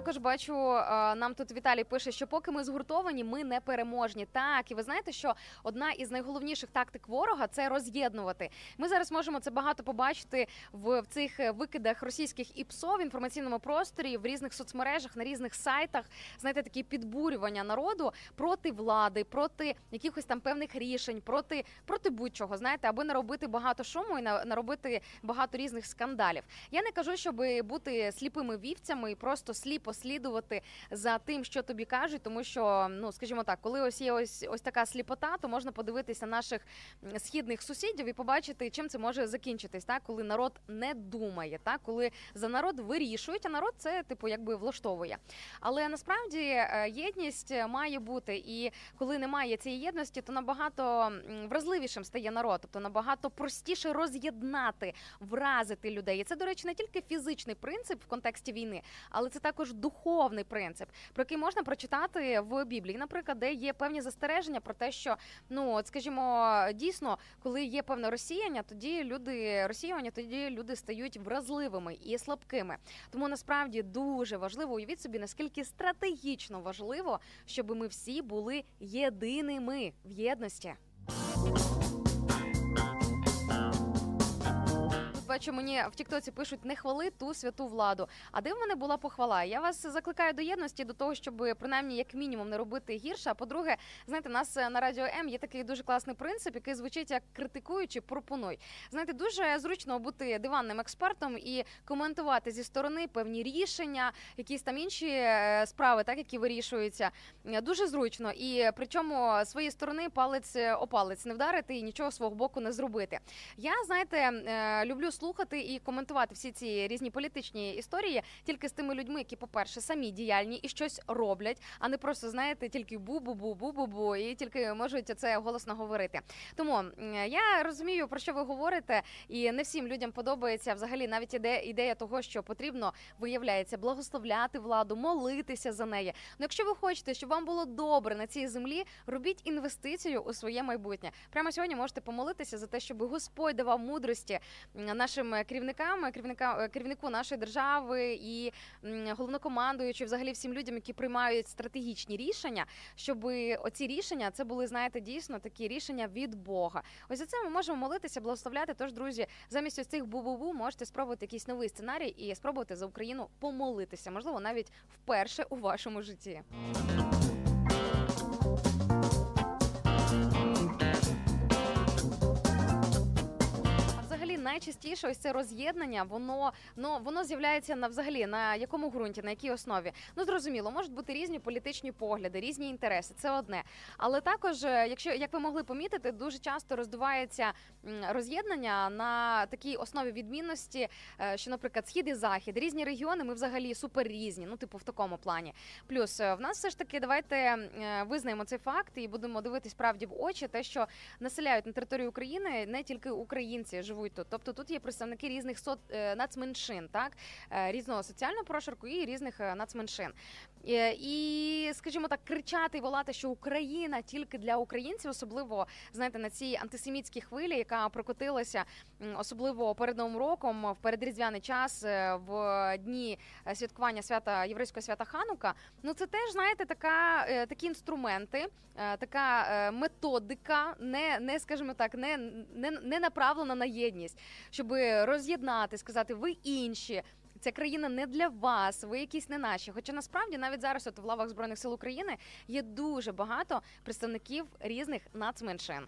також бачу, е, нам тут Віталій пише, що поки ми згуртовані, ми не переможні. Так, і ви знаєте, що одна із найголовніших тактик ворога це роз'єднувати. Ми зараз можемо це багато побачити в, в цих е, викидах російських ІПСО в інформаційному просторі, в різних соцмережах, на різних сайтах. Знаєте, такі підбурювання народу проти влади, проти якихось там певних рішень, проти проти будь-чого, знаєте, аби не робити багато шуму і на- наробити багато різних скандалів. Я не кажу, щоб бути сліпими вівцями і просто сліпо слідувати за тим, що тобі кажуть, тому що, ну скажімо так, коли ось є ось ось така сліпота, то можна подивитися наших східних сусідів і побачити, чим це може закінчитись, так? Коли народ не думає, так? Коли за народ вирішують, а народ це типу якби влаштовує. Але насправді е, єдність має бути, і коли немає цієї єдності, то набагато вразливішим стає народ, тобто набагато простіше роз'єднати, вразити людей. І це, до речі, не тільки фізичний принцип в контексті війни, але це також духовний принцип, про який можна прочитати в Біблії, наприклад, де є певні застереження про те, що ну от скажімо, дійсно, коли є певне розсіяння, тоді люди розсіювання, тоді люди стають вразливими і слабкими. Тому насправді дуже важливо уявіть собі, наскільки стратегічно важливо, щоб ми всі були єдиними в єдності. Бачу, мені в Тіктоці пишуть не хвали ту святу владу. А де в мене була похвала? Я вас закликаю до єдності, до того, щоб принаймні як мінімум не робити гірше. А по-друге, знаєте, нас е, на радіо М є такий дуже класний принцип, який звучить як критикуючи, пропонуй. Знаєте, дуже зручно бути диванним експертом і коментувати зі сторони певні рішення, якісь там інші е, справи, так які вирішуються. Е, Дуже зручно, і причому своєї сторони палець о палець не вдарити і нічого свого боку не зробити. Я знаєте, люблю слухати і коментувати всі ці різні політичні історії тільки з тими людьми, які, по-перше, самі діяльні і щось роблять, а не просто знаєте, тільки бу-бу-бу, бу-бу-бу, і тільки можуть це голосно говорити. Тому я розумію про що ви говорите, і не всім людям подобається взагалі навіть іде ідея того, що потрібно виявляється благословляти владу, молитися за неї. Ну, якщо ви хочете, щоб вам було добре на цій землі, робіть інвестицію у своє майбутнє. Прямо сьогодні можете помолитися за те, щоб Господь давав мудрості м, нашим керівникам, керівника керівнику нашої держави і головнокомандуючи, взагалі всім людям, які приймають стратегічні рішення, щоб оці рішення це були, знаєте, дійсно такі рішення від Бога. Ось за це ми можемо молитися, благословляти. Тож, друзі, замість ось цих бу-бу-бу можете спробувати якийсь новий сценарій і спробувати за Україну помолитися, можливо, навіть вперше у вашому житті. Найчастіше ось це роз'єднання, воно ну воно з'являється на взагалі на якому ґрунті, на якій основі. Ну зрозуміло, можуть бути різні політичні погляди, різні інтереси. Це одне. Але також, е, якщо як ви могли помітити, дуже часто роздувається роз'єднання на такій основі відмінності, е, що, наприклад, схід і захід, різні регіони, ми взагалі супер різні. Ну, типу, в такому плані. Плюс е, в нас все ж таки давайте визнаємо цей факт і будемо дивитись правді в очі, те, що населяють на території України не тільки українці живуть тут. Тобто тут є представники різних соц... е, нацменшин, так Е, різного соціального прошарку і різних е, нацменшин. Е, І, скажімо так, кричати і волати, що Україна тільки для українців, особливо знаєте, на цій антисемітській хвилі, яка прокотилася особливо перед новим роком, в передріздвяний час, е, в дні святкування свята єврейського свята Ханука. Ну це теж знаєте, така е, такі інструменти, така методика, не, не скажімо так, не, не, не направлена на єдність, щоб роз'єднати, сказати, ви інші. Ця країна не для вас, ви якісь не наші. Хоча насправді навіть зараз, от в лавах збройних сил України, є дуже багато представників різних нацменшин.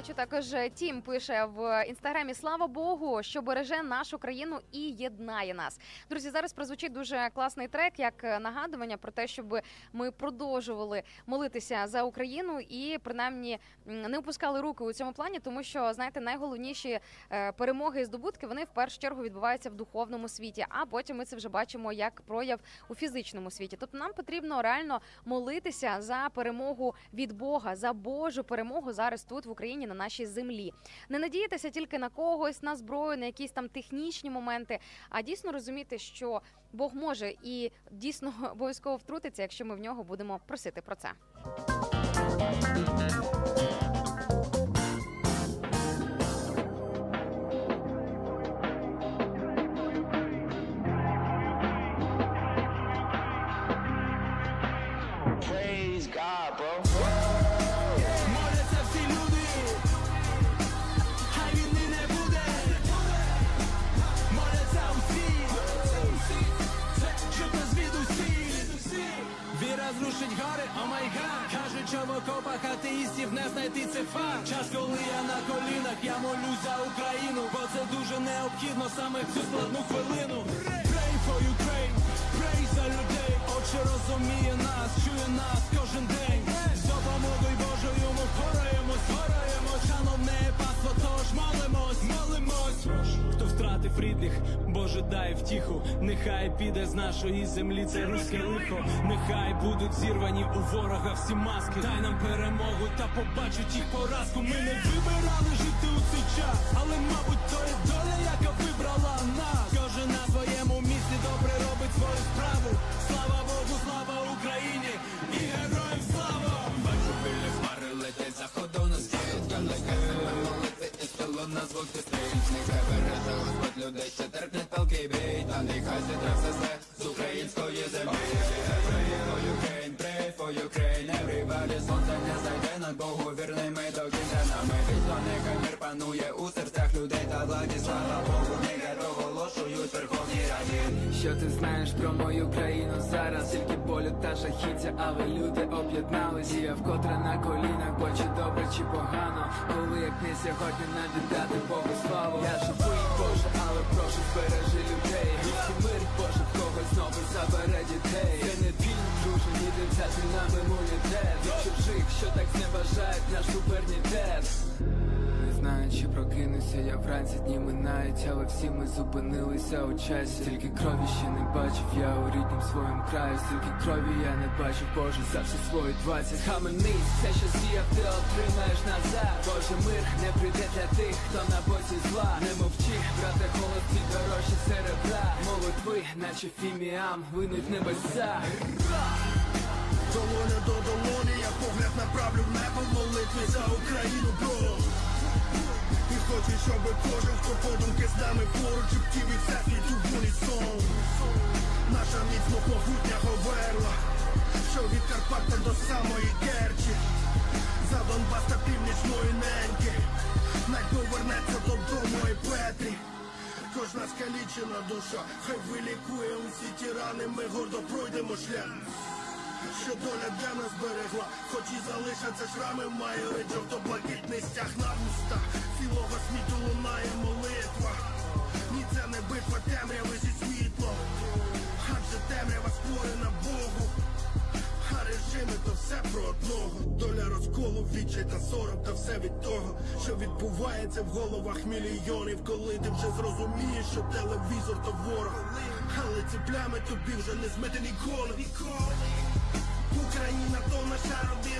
Бачу, також Тім пише в інстаграмі Слава Богу, що береже нашу країну і єднає нас. Друзі, зараз прозвучить дуже класний трек, як нагадування про те, щоб ми продовжували молитися за Україну і принаймні не опускали руки у цьому плані, тому що знаєте, найголовніші е, перемоги і здобутки вони в першу чергу відбуваються в духовному світі. А потім ми це вже бачимо як прояв у фізичному світі. Тобто нам потрібно реально молитися за перемогу від Бога, за Божу перемогу зараз тут в Україні на нашій землі. Не надіятися тільки на когось, на зброю, на якісь там технічні моменти, а дійсно розуміти, що Бог може і дійсно обов'язково втрутиться, якщо ми в нього будемо просити про це. Окопах атеїстів не знайти це факт. Час, коли я на колінах, я молюсь за Україну Бо це дуже необхідно саме в цю складну хвилину. Pray for Ukraine, pray за людей. Очі розуміє нас, чує нас кожен день втратив Боже дай втіху. Нехай піде з нашої землі це руське лихо. Нехай будуть зірвані у ворога всі маски. Дай нам перемогу та побачить їх поразку. Ми не вибирали жити у цей час Але мабуть то є доля, яка вибрала нас ти стрій Нехай береже Господь людей, що терплять палки бій Та нехай зітре все зле з української землі Pray for Ukraine, pray for Ukraine Everybody, сонце не зайде над Богу вірний ми до кінця Нами вічно нехай мир панує у серцях людей та владі Слава Богу, нехай проголошують Верховній Раді Що ти знаєш про мою країну зараз? Тільки болю та жахіття, але люди об'єднались. Я вкотре на колінах, бо чи добре, чи погано? Коли як не сьогодні не віддати Богу славу? Я живий, Боже, але прошу збережи людей. Вічний мир, Боже, когось знову забере дітей. Це не він, друже, ніде взяти нам імунітет Від чужих, що так зневажають наш суверенітет не знаю, чи прокинуся я вранці дні минають, але всі ми зупинилися у часі. Стільки крові ще не бачив, я у ріднім своєму краю, стільки крові я не бачив, Боже, за всі свої двадцять. Схаменись, все, що зіяв, ти отримаєш назад. Боже, мир не прийде для тих, хто на боці зла. Не мовчи, брате, голос ці дорожчі серебра. Молитви, наче фіміам, винуть небеса. Долоня до долоні, я погляд направлю в небо молитви за Україну, бро І хочу, щоб кожен, хто подумки з нами поруч, чуптів і всесвіту в унісон. Наша міцно могутня говерла, що від Карпата до самої Керчі. За Донбас та північної неньки. Най повернеться додому і Петрі. Кожна скалічена душа, хай вилікує усі ті рани, ми гордо пройдемо шлях що доля для нас берегла, хоч і залишаться шрами, має то блакитний стяг на вустах Цілого світу лунає молитва. Ні, це не битва темряви все про одного. Доля розколу, відчай та сором Та все від того, що відбувається в головах мільйонів Коли ти вже зрозумієш, що телевізор то ворог. Але ці плями тобі вже не змити ніколи. Україна то наша родина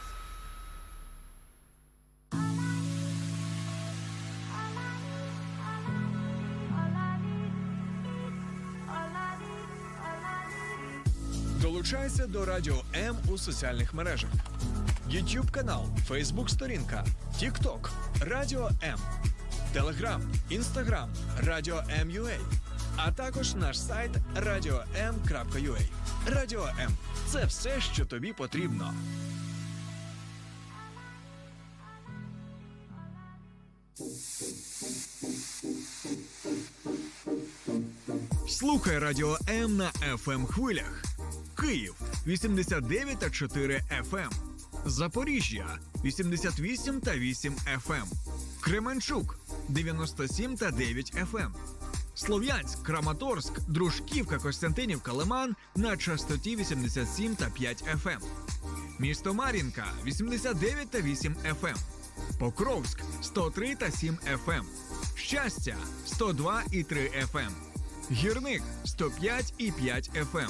Долучайся до Радіо М у соціальних мережах: YouTube канал, Facebook сторінка, TikTok, Радіо М, Telegram, Instagram, Радіо М.Ua, а також наш сайт radio.m.ua. Радіо М це все, що тобі потрібно. Слухай Радіо М на fm хвилях. Київ 89 та 4 FM. Запоріжжя 88 та 8 FM. Кременчук 97 та 9 FM. Слов'янськ, Краматорськ, Дружківка, Костянтинівка, Лиман на частоті 87 та 5 FM. Місто Мар'їнка 89 та 8 FM. Покровськ 103 та 7 FM. Щастя 102 і 3 FM. Гірник 105 і 5 FM.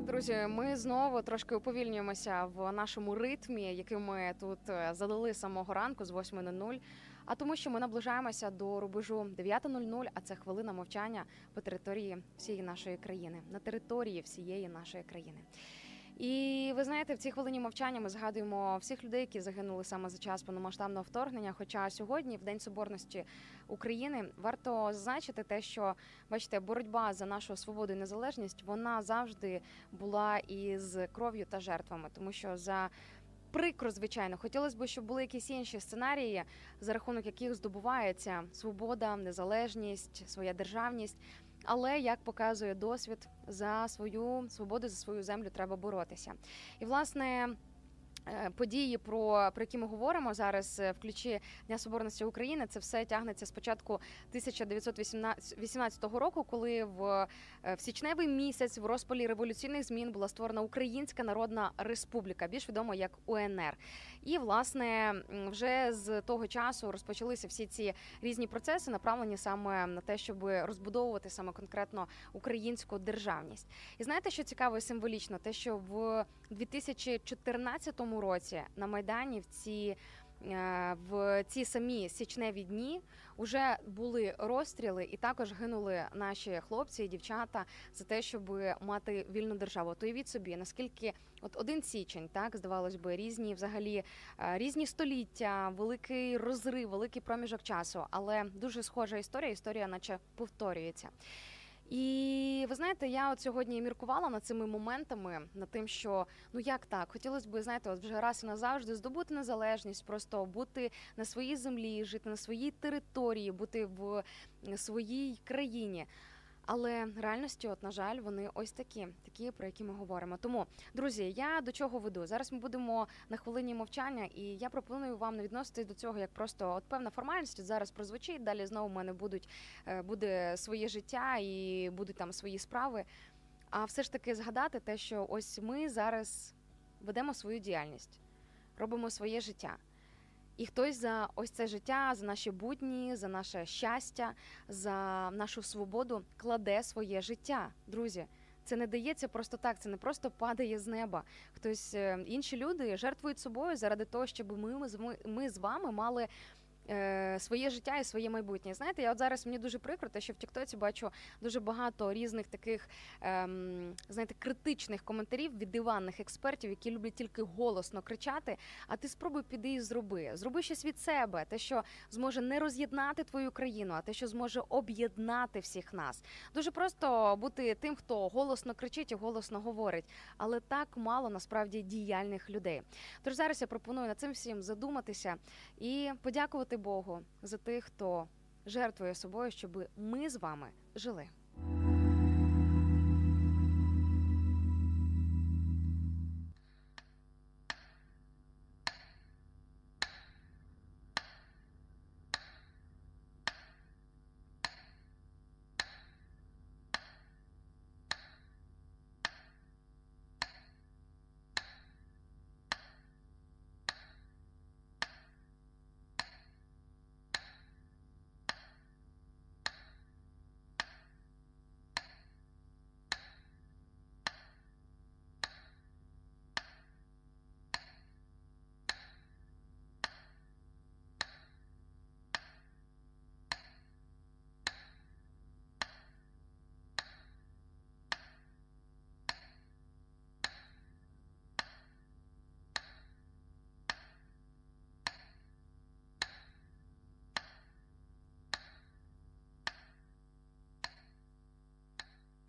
Так, друзі, ми знову трошки уповільнюємося в нашому ритмі, який ми тут е, задали самого ранку з 8.00. А тому, що ми наближаємося до рубежу 9.00, а це хвилина мовчання по території всієї нашої країни, на території всієї нашої країни. І ви знаєте, в цій хвилині мовчання ми згадуємо всіх людей, які загинули саме за час повномасштабного вторгнення. Хоча сьогодні, в День Соборності України, варто зазначити те, що бачите, боротьба за нашу свободу і незалежність вона завжди була із кров'ю та жертвами, тому що за Прикро, звичайно, хотілося б, щоб були якісь інші сценарії, за рахунок яких здобувається свобода, незалежність, своя державність. Але як показує досвід, за свою свободу, за свою землю треба боротися. І власне. е, Події, про, про які ми говоримо зараз е, в ключі Дня Соборності України, це все тягнеться з початку 1918 року, коли в, е, в січневий місяць в розпалі революційних змін була створена Українська Народна Республіка, більш відомо як УНР. І власне вже з того часу розпочалися всі ці різні процеси, направлені саме на те, щоб розбудовувати саме конкретно українську державність. І знаєте, що цікаво і символічно, те, що в 2014 році на майдані в ці. Е, В ці самі січневі дні вже були розстріли, і також гинули наші хлопці і дівчата за те, щоб мати вільну державу. То уявіть собі, наскільки от один січень, так здавалось би, різні взагалі е, різні століття, великий розрив, великий проміжок часу, але дуже схожа історія. Історія, наче повторюється. І ви знаєте, я от сьогодні міркувала над цими моментами, над тим, що ну як так, хотілося б, знаєте, от вже раз і назавжди здобути незалежність, просто бути на своїй землі, жити на своїй території, бути в своїй країні. Але реальності, от на жаль, вони ось такі, такі, про які ми говоримо. Тому, друзі, я до чого веду? Зараз ми будемо на хвилині мовчання, і я пропоную вам не відноситись до цього як просто от певна формальність. Зараз прозвучить. Далі знову в мене будуть е, буде своє життя і будуть там свої справи. А все ж таки згадати те, що ось ми зараз ведемо свою діяльність, робимо своє життя. І хтось за ось це життя, за наші будні, за наше щастя, за нашу свободу кладе своє життя. Друзі, це не дається просто так, це не просто падає з неба. Хтось е, інші люди жертвують собою заради того, щоб ми, ми, ми з вами мали своє життя і своє майбутнє. Знаєте, я от зараз мені дуже прикро, те, що в Тіктоці бачу дуже багато різних таких, ем, знаєте, критичних коментарів від диванних експертів, які люблять тільки голосно кричати. А ти спробуй піди і зроби. Зроби щось від себе, те, що зможе не роз'єднати твою країну, а те, що зможе об'єднати всіх нас. Дуже просто бути тим, хто голосно кричить і голосно говорить, але так мало насправді діяльних людей. Тож зараз я пропоную над цим всім задуматися і подякувати Богу за тих, хто жертвує собою, щоб ми з вами жили.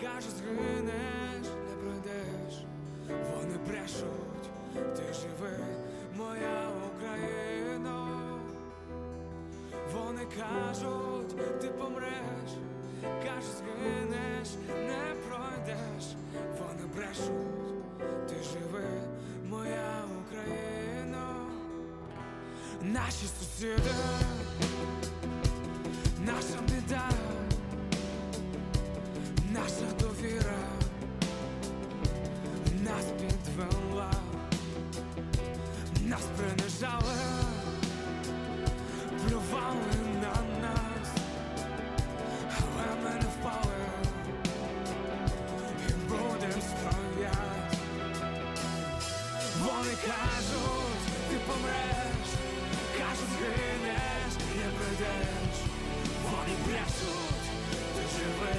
Каже, згинеш, не пройдеш, вони брешуть, ти живи, моя Україна, вони кажуть, ти помреш, каже, згинеш, не пройдеш, вони брешуть, ти живи, моя Україна, наші сусіди, підвела, нас принижали, плювали на нас, але ми не впали. І будем стоять. Вони кажуть, ти помреш, кажуть, згинеш, не прийдеш, вони брешуть, ти живи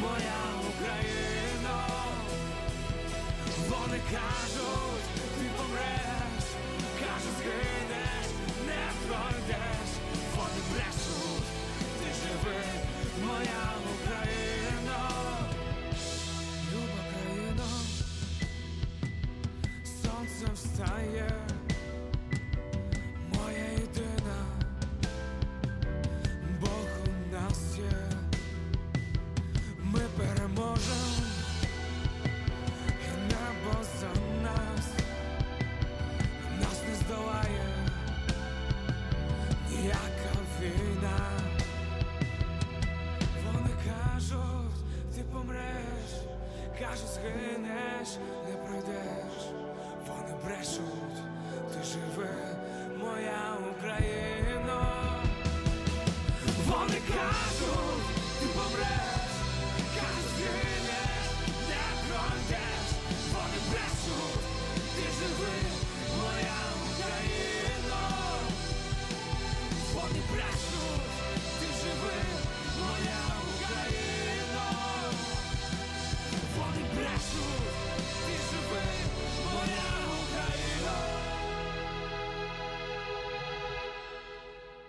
моя Україна, вони кажуть, ти помреш, кажуть, згинеш, не пройдеш, вони брешуть, ти живи, моя Україна, люба країна, сонце встає,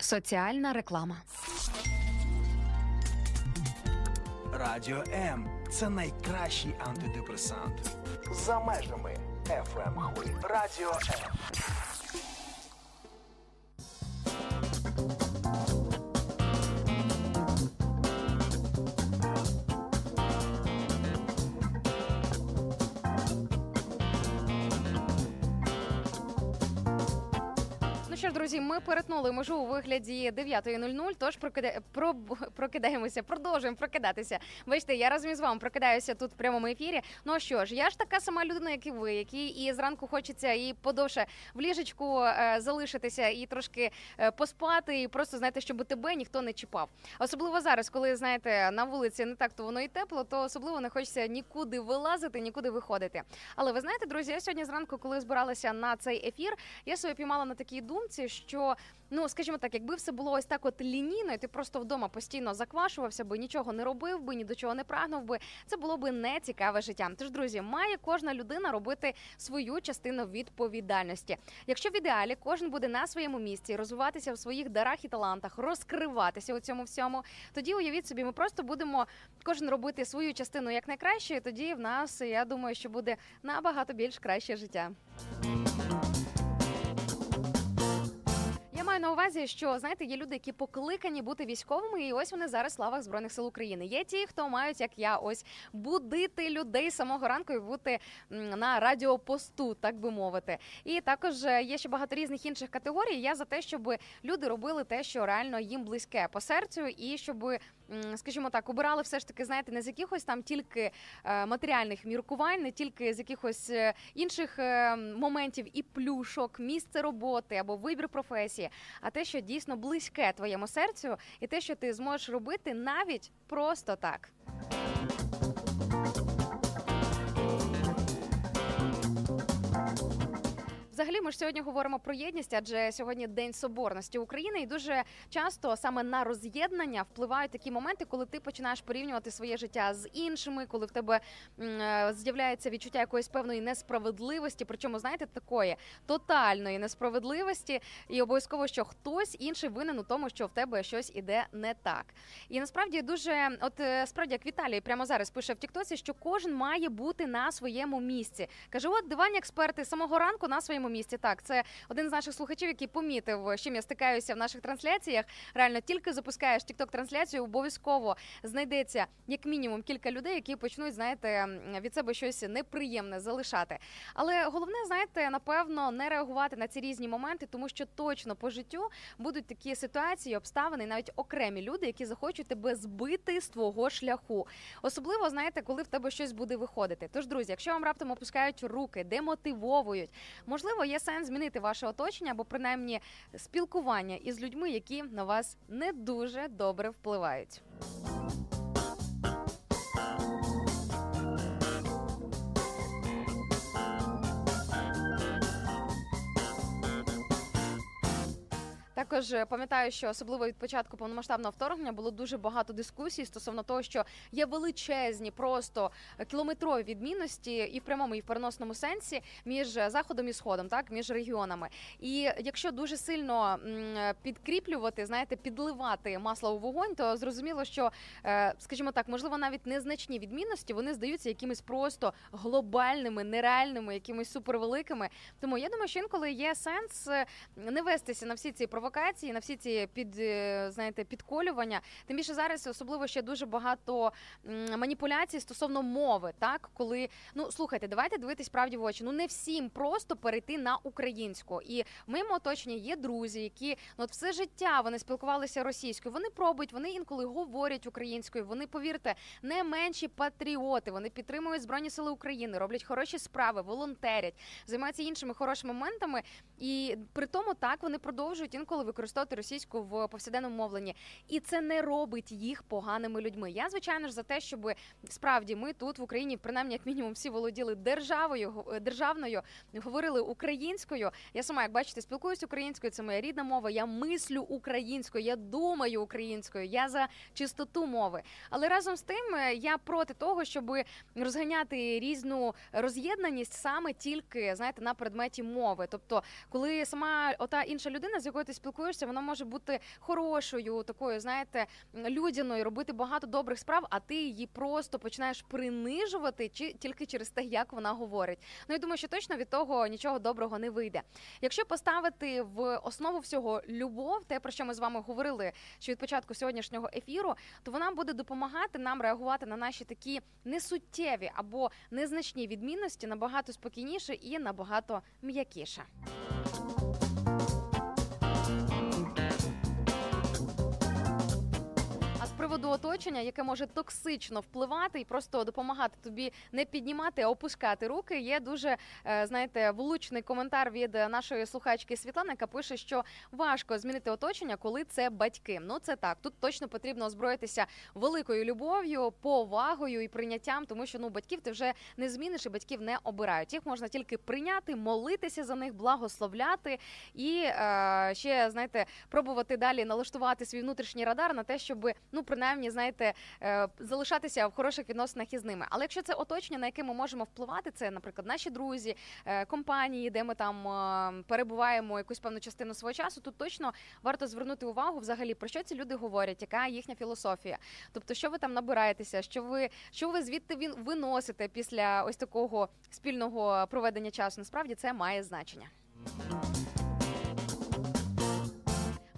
Соціальна реклама. Радіо М це найкращий антидепресант. За межами FM хвиль. Радіо М. що ж, друзі, ми перетнули межу у вигляді 9.00, тож прокида... про... прокидаємося, продовжуємо прокидатися. Бачите, я разом із вами прокидаюся тут в прямому ефірі. Ну що ж, я ж така сама людина, як і ви, якій і зранку хочеться і подовше в ліжечку е, залишитися і трошки е, поспати, і просто знаєте, щоб тебе ніхто не чіпав. Особливо зараз, коли знаєте, на вулиці не так то воно і тепло, то особливо не хочеться нікуди вилазити, нікуди виходити. Але ви знаєте, друзі, я сьогодні зранку, коли збиралася на цей ефір, я себе піймала на такій думці, що ну скажімо так, якби все було ось так, от лінійно, і ти просто вдома постійно заквашувався би, нічого не робив би, ні до чого не прагнув би. Це було би не цікаве життя. Тож, друзі, має кожна людина робити свою частину відповідальності. Якщо в ідеалі кожен буде на своєму місці, розвиватися в своїх дарах і талантах, розкриватися у цьому всьому, тоді уявіть собі, ми просто будемо кожен робити свою частину як найкраще. і Тоді в нас я думаю, що буде набагато більш краще життя. Маю на увазі, що знаєте, є люди, які покликані бути військовими, і ось вони зараз в лавах збройних сил України. Є ті, хто мають, як я, ось будити людей самого ранку і бути на радіопосту, так би мовити. І також е, є ще багато різних інших категорій. Я за те, щоб люди робили те, що реально їм близьке по серцю, і щоб, скажімо так, обирали все ж таки, знаєте, не з якихось там тільки е, матеріальних міркувань, не тільки з якихось е, інших е, моментів і плюшок, місце роботи або вибір професії, а те, що дійсно близьке твоєму серцю, і те, що ти зможеш робити навіть просто так. Взагалі, ми ж сьогодні говоримо про єдність, адже сьогодні День Соборності України, і дуже часто саме на роз'єднання впливають такі моменти, коли ти починаєш порівнювати своє життя з іншими, коли в тебе е, з'являється відчуття якоїсь певної несправедливості. Причому знаєте, такої тотальної несправедливості, і обов'язково, що хтось інший винен у тому, що в тебе щось іде не так. І насправді дуже, от е, справді, як Віталій прямо зараз пише в Тіктоці, що кожен має бути на своєму місці. Каже, от дивані експерти самого ранку на своєму місці. Так, це один з наших слухачів, який помітив, з чим я стикаюся в наших трансляціях. Реально, тільки запускаєш тікток трансляцію, обов'язково знайдеться як мінімум кілька людей, які почнуть, знаєте, від себе щось неприємне залишати. Але головне, знаєте, напевно, не реагувати на ці різні моменти, тому що точно по життю будуть такі ситуації, обставини, навіть окремі люди, які захочуть тебе збити з твого шляху. Особливо знаєте, коли в тебе щось буде виходити. Тож, друзі, якщо вам раптом опускають руки, демотивовують, можливо, є сенс змінити ваше оточення або принаймні спілкування із людьми, які на вас не дуже добре впливають. Також е, пам'ятаю, що особливо від початку повномасштабного вторгнення було дуже багато дискусій стосовно того, що є величезні, просто кілометрові відмінності і в прямому, і в переносному сенсі між заходом і сходом, так між регіонами. І якщо дуже сильно підкріплювати, знаєте, підливати масло у вогонь, то зрозуміло, що, е, скажімо так, можливо, навіть незначні відмінності вони здаються якимись просто глобальними, нереальними, якимись супервеликими. Тому я думаю, що інколи є сенс е, не вестися на всі ці провокації, на всі ці під е, знаєте, підколювання. Тим більше зараз особливо ще дуже багато маніпуляцій стосовно мови, так коли ну слухайте, давайте дивитись правді в очі. Ну не всім просто перейти на українську. І в моєму оточенні є друзі, які ну от все життя вони спілкувалися російською. Вони пробують, вони інколи говорять українською. Вони повірте, не менші патріоти. Вони підтримують збройні сили України, роблять хороші справи, волонтерять, займаються іншими хорошими моментами. І при тому так вони продовжують інколи використовувати російську в повсякденному мовленні, і це не робить їх поганими людьми. Я звичайно ж за те, щоб справді ми тут в Україні, принаймні, як мінімум, всі володіли державою, державною, говорили українською. Я сама, як бачите, спілкуюся українською. Це моя рідна мова. Я мислю українською, я думаю українською. Я за чистоту мови. Але разом з тим е, я проти того, щоб розганяти різну роз'єднаність саме тільки знаєте на предметі мови. Тобто, коли сама ота інша людина, з якою ти спілкуєшся, спілкуєшся, вона може бути хорошою, такою, знаєте, людяною, робити багато добрих справ, а ти її просто починаєш принижувати чи тільки через те, як вона говорить. Ну я думаю, що точно від того нічого доброго не вийде. Якщо поставити в основу всього любов, те про що ми з вами говорили, що від початку сьогоднішнього ефіру, то вона буде допомагати нам реагувати на наші такі несуттєві або незначні відмінності набагато спокійніше і набагато м'якіше. Приводу оточення, яке може токсично впливати і просто допомагати тобі не піднімати, а опускати руки, є дуже е, знаєте влучний коментар від нашої слухачки Світлани, яка пише, що важко змінити оточення, коли це батьки. Ну це так. Тут точно потрібно озброїтися великою любов'ю, повагою і прийняттям, тому що ну батьків ти вже не зміниш і батьків не обирають. Їх можна тільки прийняти, молитися за них, благословляти і е, ще знаєте пробувати далі налаштувати свій внутрішній радар на те, щоб ну принаймні знаєте е, залишатися в хороших відносинах із ними. Але якщо це оточення, на яке ми можемо впливати, це, наприклад, наші друзі, е, компанії, де ми там е, перебуваємо якусь певну частину свого часу, тут точно варто звернути увагу взагалі про що ці люди говорять, яка їхня філософія. Тобто, що ви там набираєтеся, що ви що ви звідти він виносите після ось такого спільного проведення часу. Насправді це має значення.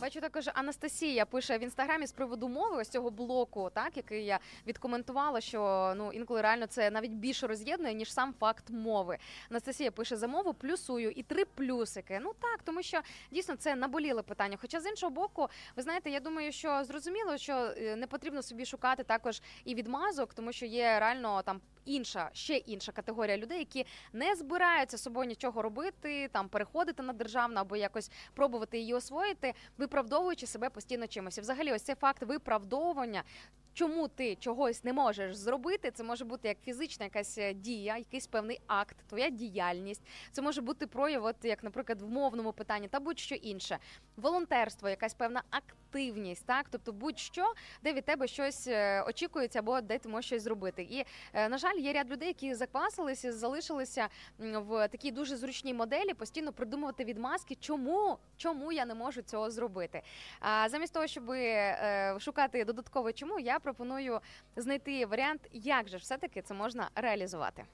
Бачу також Анастасія пише в інстаграмі з приводу мови ось цього блоку, так який я відкоментувала, що ну інколи реально це навіть більше роз'єднує ніж сам факт мови. Анастасія пише за мову, плюсую і три плюсики. Ну так, тому що дійсно це наболіле питання. Хоча з іншого боку, ви знаєте, я думаю, що зрозуміло, що е, не потрібно собі шукати також і відмазок, тому що є реально там. Інша ще інша категорія людей, які не збираються собою нічого робити, там переходити на державну або якось пробувати її освоїти, виправдовуючи себе постійно чимось. І Взагалі, ось цей факт виправдовування. Чому ти чогось не можеш зробити? Це може бути як фізична якась е, дія, якийсь певний акт, твоя діяльність. Це може бути прояв, от, як, наприклад, в мовному питанні та будь-що інше. Волонтерство, якась певна активність, так тобто будь-що, де від тебе щось е, очікується, або де ти можеш щось зробити. І е, на жаль, є ряд людей, які заквасилися, залишилися в такій дуже зручній моделі, постійно придумувати відмазки, чому, чому я не можу цього зробити. А замість того, щоб шукати додаткове чому, я пропоную знайти варіант, як же ж все-таки це можна реалізувати.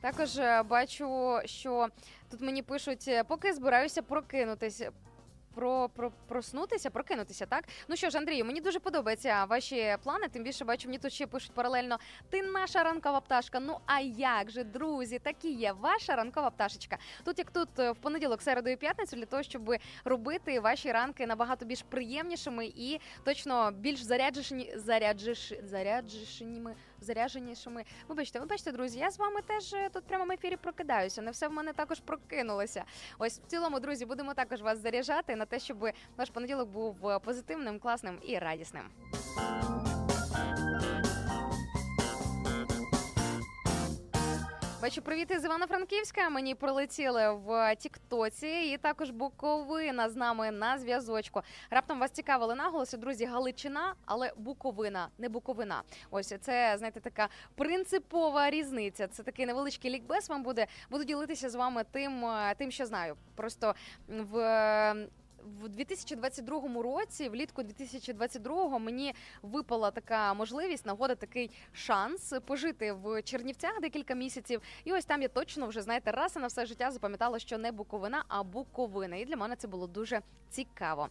Також е, бачу, що тут мені пишуть, поки збираюся прокинутися. Про, про проснутися, прокинутися, так ну що ж, Андрію, мені дуже подобаються ваші плани. Тим більше бачу, мені тут ще пишуть паралельно. Ти наша ранкова пташка. Ну а як же, друзі, такі є ваша ранкова пташечка. Тут як тут е, в понеділок, середу і п'ятницю, для того, щоб робити ваші ранки набагато більш приємнішими і точно більш заряджені, заряджеш, зарядженими, зарядженішими. Вибачте, вибачте, друзі, я з вами теж е, тут в прямому ефірі прокидаюся. Не все в мене також прокинулося. Ось в цілому, друзі, будемо також вас заряджати на те, щоб наш понеділок був е, позитивним, класним і радісним. Бачу, привіти з Івано-Франківська. Мені прилетіли в Тіктоці, і також Буковина з нами на зв'язочку. Раптом вас цікавили наголоси, друзі, Галичина, але Буковина, не Буковина. Ось це знаєте, така принципова різниця. Це такий невеличкий лікбез. Вам буде буду ділитися з вами тим, е, тим, що знаю. Просто в в 2022 році, влітку 2022 мені випала така можливість, нагода, такий шанс пожити в Чернівцях декілька місяців. І ось там я точно вже знаєте, раз і на все життя запам'ятала, що не Буковина, а Буковина. І для мене це було дуже цікаво.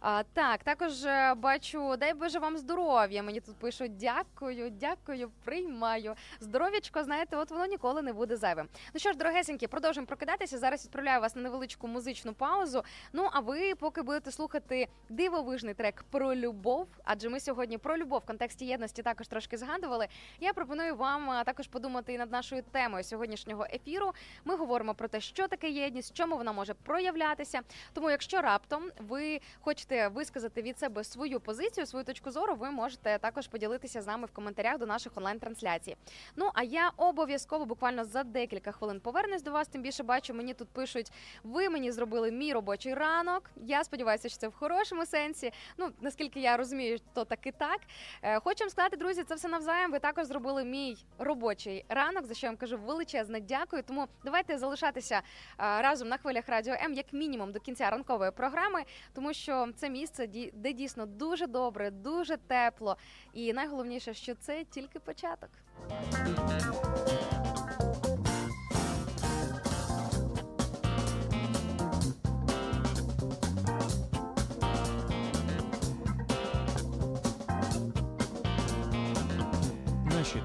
А, Так, також е, бачу, дай Боже вам здоров'я. Мені тут пишуть дякую, дякую, приймаю. Здоров'ячко, знаєте, от воно ніколи не буде зайвим. Ну що ж, дорогесенькі, продовжуємо прокидатися. Зараз відправляю вас на невеличку музичну паузу. Ну а ви поки будете слухати дивовижний трек про любов, адже ми сьогодні про любов в контексті єдності також трошки згадували. Я пропоную вам також подумати і над нашою темою сьогоднішнього ефіру. Ми говоримо про те, що таке єдність, чому вона може проявлятися. Тому, якщо раптом ви хочете висказати від себе свою позицію, свою точку зору, ви можете також поділитися з нами в коментарях до наших онлайн-трансляцій. Ну а я обов'язково буквально за декілька хвилин повернусь до вас. Тим більше бачу, мені тут пишуть: ви мені зробили мій робочий ранок. Я сподіваюся, що це в хорошому сенсі. Ну наскільки я розумію, то так. Е, Хочу вам сказати, друзі, це все навзаєм. Ви також зробили мій робочий ранок, за що я вам кажу величезне дякую. Тому давайте залишатися е, разом на хвилях радіо М як мінімум до кінця ранкової програми, тому що це місце, де дійсно дуже добре, дуже тепло, і найголовніше, що це тільки початок.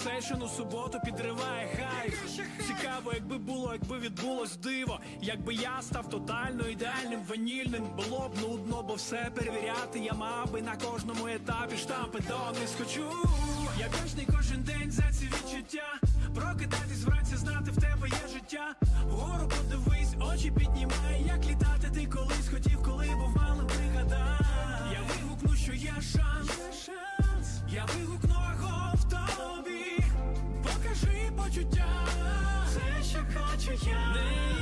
Схоже у суботу підриває хайф. Цікаво, якби було, якби відбулось диво. Якби я став тотально ідеальним, ванільним, було б нудно, бо все перевіряти. Я мав би на кожному етапі штампи дониз хочу. Я вдячний кожен день за ці відчуття. Прокидатись вранці, знати в тебе є життя. Вгору подивись, очі піднімай, як літати що хочу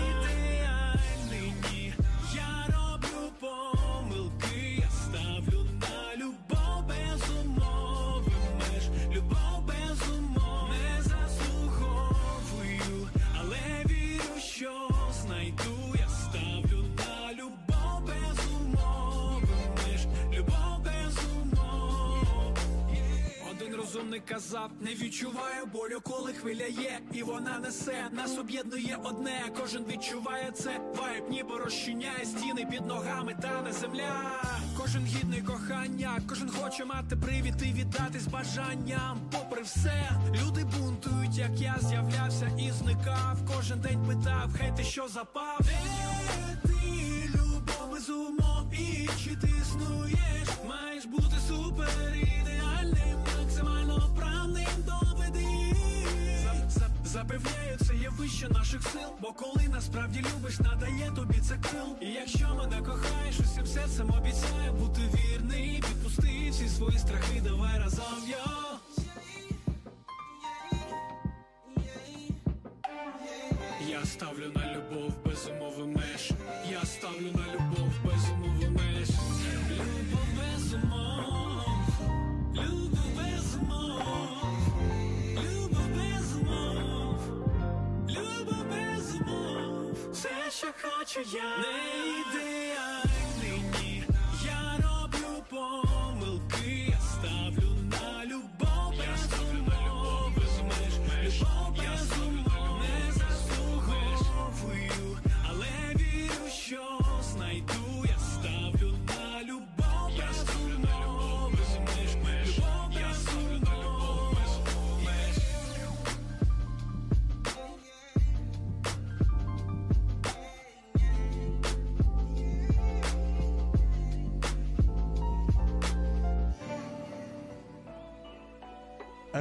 Розумник казав, не відчуваю болю, коли хвиля є, і вона несе. Нас об'єднує одне, кожен відчуває це. Вайб ніби розчиняє стіни під ногами, та не земля. Кожен гідний кохання, кожен хоче мати привід і віддатись бажанням. Попри все, люди бунтують, як я з'являвся і зникав. Кожен день питав, хай ти що запав. Де ти любов без умов і чи ти існуєш? Маєш бути супер Запевняю, це є вище наших сил, бо коли насправді любиш, надає тобі це крил. І якщо мене кохаєш, усім серцем обіцяю бути вірний, відпусти всі свої страхи, давай разом йо. Я ставлю на любов без умови меж. Я ставлю на любов Все, що хочу я. Не ідеальний,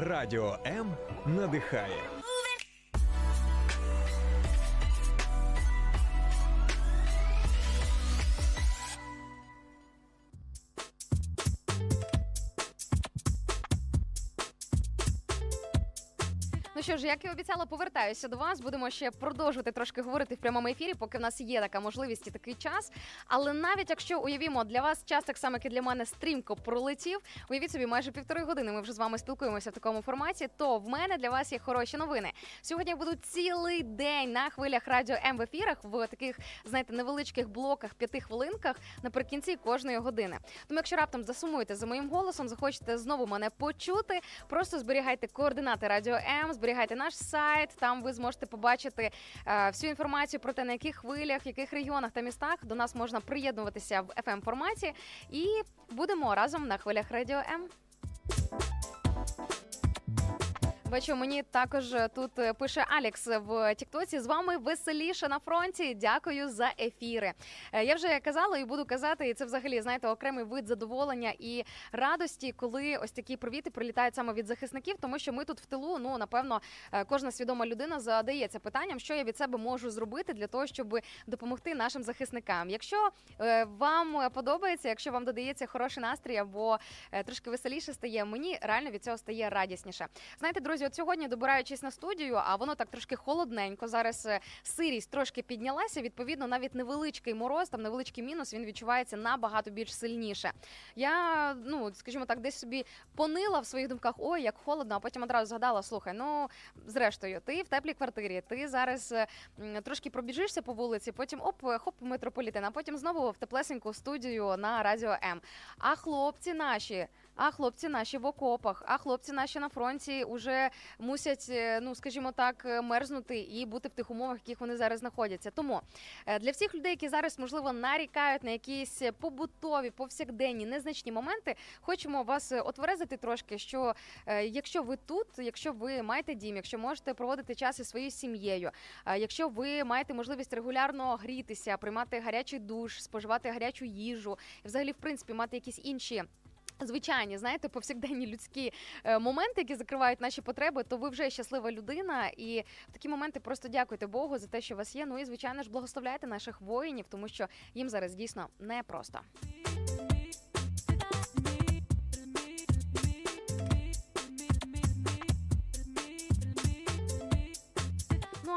Радіо М надихає. Ну що ж, як і обіцяла, повертаюся до вас. Будемо ще продовжувати трошки говорити в прямому ефірі, поки в нас є така можливість і такий час. Але навіть якщо уявімо, для вас час так само, як і для мене стрімко пролетів. Уявіть собі, майже півтори години. Ми вже з вами спілкуємося в такому форматі. То в мене для вас є хороші новини. Сьогодні я буду цілий день на хвилях радіо М в ефірах в таких, знаєте, невеличких блоках, п'яти хвилинках наприкінці кожної години. Тому, якщо раптом засумуєте за моїм голосом, захочете знову мене почути, просто зберігайте координати радіо М, зберігайте наш сайт. Там ви зможете побачити е, всю інформацію про те, на яких хвилях, в яких регіонах та містах до нас можна приєднуватися в fm форматі, і будемо разом на хвилях радіо М. Бачу, мені також тут е, пише Алекс в Тіктоці. З вами веселіше на фронті. Дякую за ефіри. Е, Я вже казала і буду казати, і це взагалі знаєте окремий вид задоволення і радості, коли ось такі привіти прилітають саме від захисників, тому що ми тут в тилу. Ну напевно, е, кожна свідома людина задається питанням, що я від себе можу зробити для того, щоб допомогти нашим захисникам. Якщо вам подобається, якщо вам додається хороший настрій або трошки веселіше стає, мені реально від цього стає радісніше. Знаєте, друзі, от сьогодні добираючись на студію, а воно так трошки холодненько. Зараз е, сирість трошки піднялася. Відповідно, навіть невеличкий мороз, там невеличкий мінус, він відчувається набагато більш сильніше. Я, ну скажімо так, десь собі понила в своїх думках, ой, як холодно, а потім одразу згадала: слухай, ну зрештою, ти в теплій квартирі, ти зараз е, трошки пробіжишся по вулиці, потім оп, хоп, метрополітен, а потім знову в теплесеньку студію на радіо М. А хлопці наші. А хлопці наші в окопах, а хлопці наші на фронті вже мусять, е, ну скажімо так, е, мерзнути і бути в тих умовах, в яких вони зараз знаходяться. Тому е, для всіх людей, які зараз можливо нарікають на якісь побутові, повсякденні, незначні моменти, хочемо вас отверезити трошки. Що якщо ви тут, якщо ви маєте дім, якщо можете проводити час із своєю сім'єю, якщо ви маєте можливість регулярно грітися, приймати гарячий душ, споживати гарячу їжу, і взагалі, в принципі, мати якісь інші. Звичайні, знаєте, повсякденні людські е, моменти, які закривають наші потреби, то ви вже щаслива людина. І в такі моменти просто дякуйте Богу за те, що у вас є. Ну і звичайно ж благословляйте наших воїнів, тому що їм зараз дійсно непросто.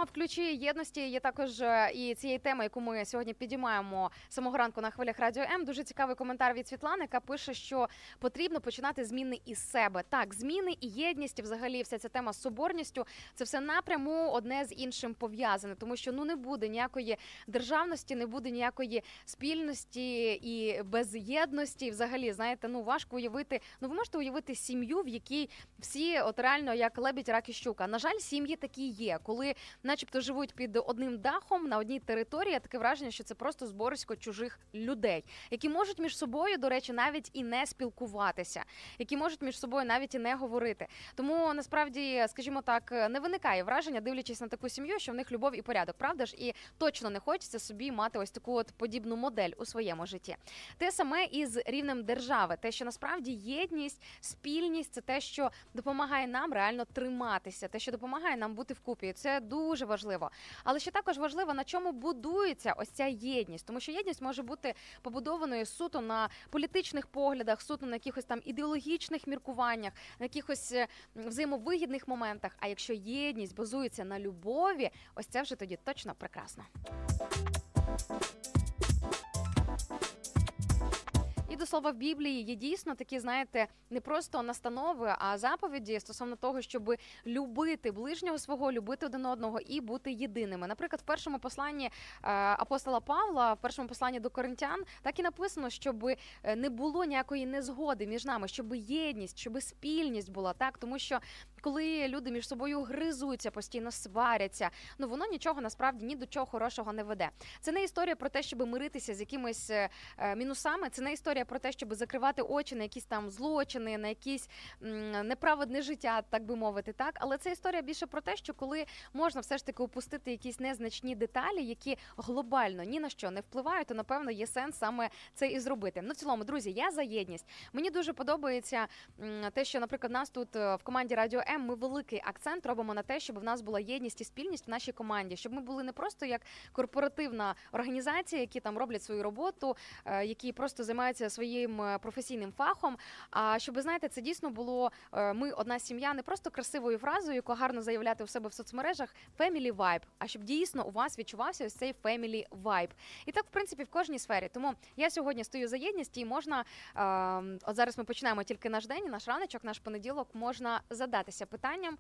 Ну а в ключі єдності є також е, і цієї теми, яку ми сьогодні підіймаємо самого ранку на хвилях радіо М. Дуже цікавий коментар від Світлани, яка пише, що потрібно починати зміни із себе. Так, зміни і єдність, взагалі, вся ця тема з соборністю, це все напряму одне з іншим пов'язане, тому що ну не буде ніякої державності, не буде ніякої спільності і без єдності. І Взагалі, знаєте, ну важко уявити. Ну ви можете уявити сім'ю, в якій всі от реально як лебідь, рак і щука. На жаль, сім'ї такі є, коли начебто живуть під одним дахом на одній території. Таке враження, що це просто зборисько чужих людей, які можуть між собою, до речі, навіть і не спілкуватися, які можуть між собою навіть і не говорити. Тому насправді, скажімо так, не виникає враження, дивлячись на таку сім'ю, що в них любов і порядок, правда ж? І точно не хочеться собі мати ось таку от подібну модель у своєму житті. Те саме і з рівнем держави, те, що насправді єдність, спільність це те, що допомагає нам реально триматися, те, що допомагає нам бути вкупі. Це дуже важливо. Але ще також важливо, на чому будується ось ця єдність, тому що єдність може бути побудованою суто на політичних поглядах, суто на якихось там ідеологічних міркуваннях, на якихось е, взаємовигідних моментах. А якщо єдність базується на любові, ось це вже тоді точно прекрасно. До слова в Біблії є дійсно такі, знаєте, не просто настанови, а заповіді стосовно того, щоб любити ближнього свого, любити один одного і бути єдиними. Наприклад, в першому посланні е, апостола Павла, в першому посланні до коринтян, так і написано, щоб е, не було ніякої незгоди між нами, щоб єдність, щоб спільність була так, тому що коли люди між собою гризуться, постійно сваряться, ну воно нічого насправді ні до чого хорошого не веде. Це не історія про те, щоб миритися з якимись е, мінусами. Це не історія про те, щоб закривати очі на якісь там злочини, на якісь неправедне життя, так би мовити, так. Але це історія більше про те, що коли можна все ж таки опустити якісь незначні деталі, які глобально ні на що не впливають, то напевно є сенс саме це і зробити. Ну, в цілому, друзі, я за єдність. Мені дуже подобається те, що, наприклад, нас тут е, в команді Радіо М ми великий акцент робимо на те, щоб в нас була єдність і спільність в нашій команді, щоб ми були не просто як корпоративна організація, які там роблять свою роботу, е, які просто займаються своїм е, професійним фахом. А щоб знаєте, це дійсно було е, ми одна сім'я, не просто красивою фразою, яку гарно заявляти у себе в соцмережах family vibe, а щоб дійсно у вас відчувався ось цей family vibe. І так, в принципі, в кожній сфері. Тому я сьогодні стою за єдність і можна е, от зараз ми починаємо тільки наш день, наш раночок, наш понеділок, можна задатися питанням.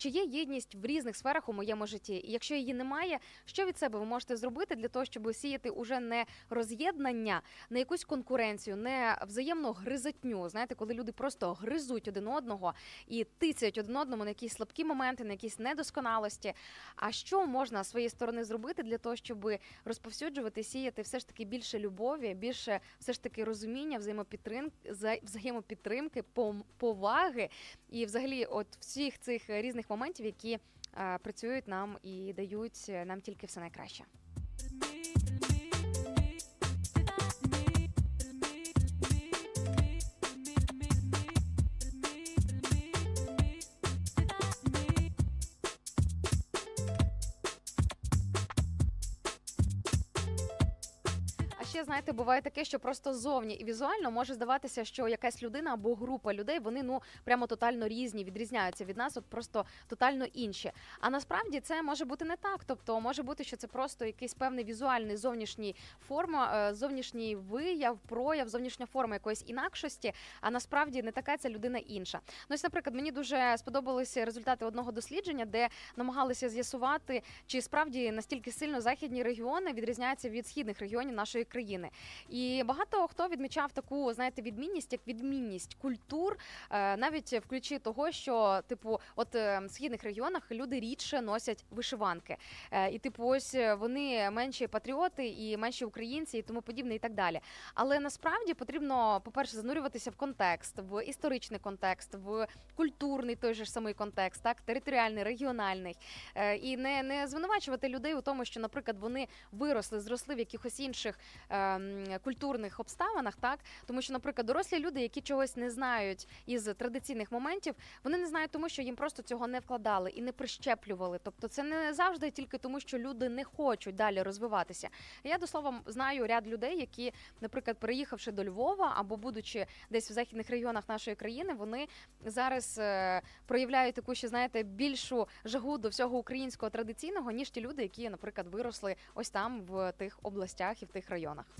Чи є єдність в різних сферах у моєму житті? І якщо її немає, що від себе ви можете зробити для того, щоб сіяти уже не роз'єднання, не якусь конкуренцію, не взаємну гризотню? Знаєте, коли люди просто гризуть один одного і тицяють один одному на якісь слабкі моменти, на якісь недосконалості. А що можна з своєї сторони зробити для того, щоб розповсюджувати, сіяти все ж таки більше любові, більше все ж таки розуміння, взаємопідтримки, взаємопідтримки, поваги і взагалі, от всіх цих різних моментів, які е, працюють нам і дають нам тільки все найкраще. Знаєте, буває таке, що просто зовні і візуально може здаватися, що якась людина або група людей вони ну прямо тотально різні, відрізняються від нас, от просто тотально інші. А насправді це може бути не так. Тобто може бути, що це просто якийсь певний візуальний зовнішній форма, е, зовнішній вияв, прояв, зовнішня форма якоїсь інакшості. А насправді не така ця людина інша. Ну ось, наприклад, мені дуже сподобалися результати одного дослідження, де намагалися з'ясувати, чи справді настільки сильно західні регіони відрізняються від східних регіонів нашої країни. І багато хто відмічав таку, знаєте, відмінність як відмінність культур, е, навіть в ключі того, що типу, от е, в східних регіонах люди рідше носять вишиванки, Е, і типу, ось вони менші патріоти і менші українці, і тому подібне, і так далі. Але насправді потрібно, по-перше, занурюватися в контекст, в історичний контекст, в культурний той же ж самий контекст, так територіальний, регіональний, і не, не звинувачувати людей у тому, що, наприклад, вони виросли, зросли в якихось інших культурних обставинах, так тому що, наприклад, дорослі люди, які чогось не знають із традиційних моментів, вони не знають, тому що їм просто цього не вкладали і не прищеплювали. Тобто, це не завжди тільки тому, що люди не хочуть далі розвиватися. Я до слова знаю ряд людей, які, наприклад, переїхавши до Львова або будучи десь в західних регіонах нашої країни, вони зараз е, проявляють таку ще знаєте більшу жагу до всього українського традиційного, ніж ті люди, які, наприклад, виросли ось там в тих областях і в тих районах.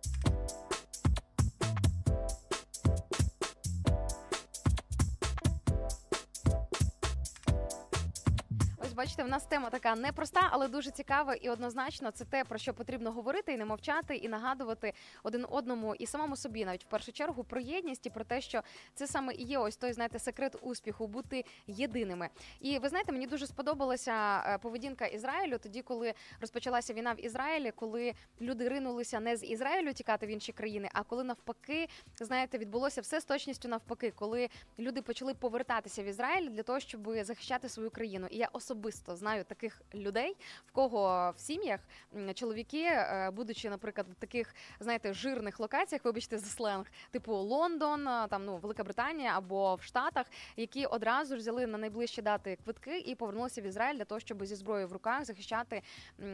Ось бачите, в нас тема така непроста, але дуже цікава і однозначно це те, про що потрібно говорити і не мовчати, і нагадувати один одному і самому собі, навіть в першу чергу, про єдність і про те, що це саме і є ось той, знаєте, секрет успіху бути єдиними. І ви знаєте, мені дуже сподобалася е, поведінка Ізраїлю тоді, коли розпочалася війна в Ізраїлі, коли люди ринулися не з Ізраїлю тікати в інші країни, а коли навпаки, знаєте, відбулося все з точністю навпаки, коли люди почали повертатися в Ізраїль для того, щоб захищати свою країну. І я особисто знаю таких людей, в кого в сім'ях чоловіки, е, будучи, наприклад, в таких, знаєте, жирних локаціях, вибачте за сленг, типу Лондон, там ну Велика Британія або в Штатах, які одразу взяли на найближчі дати квитки і повернулися в Ізраїль для того, щоб зі зброєю в руках захищати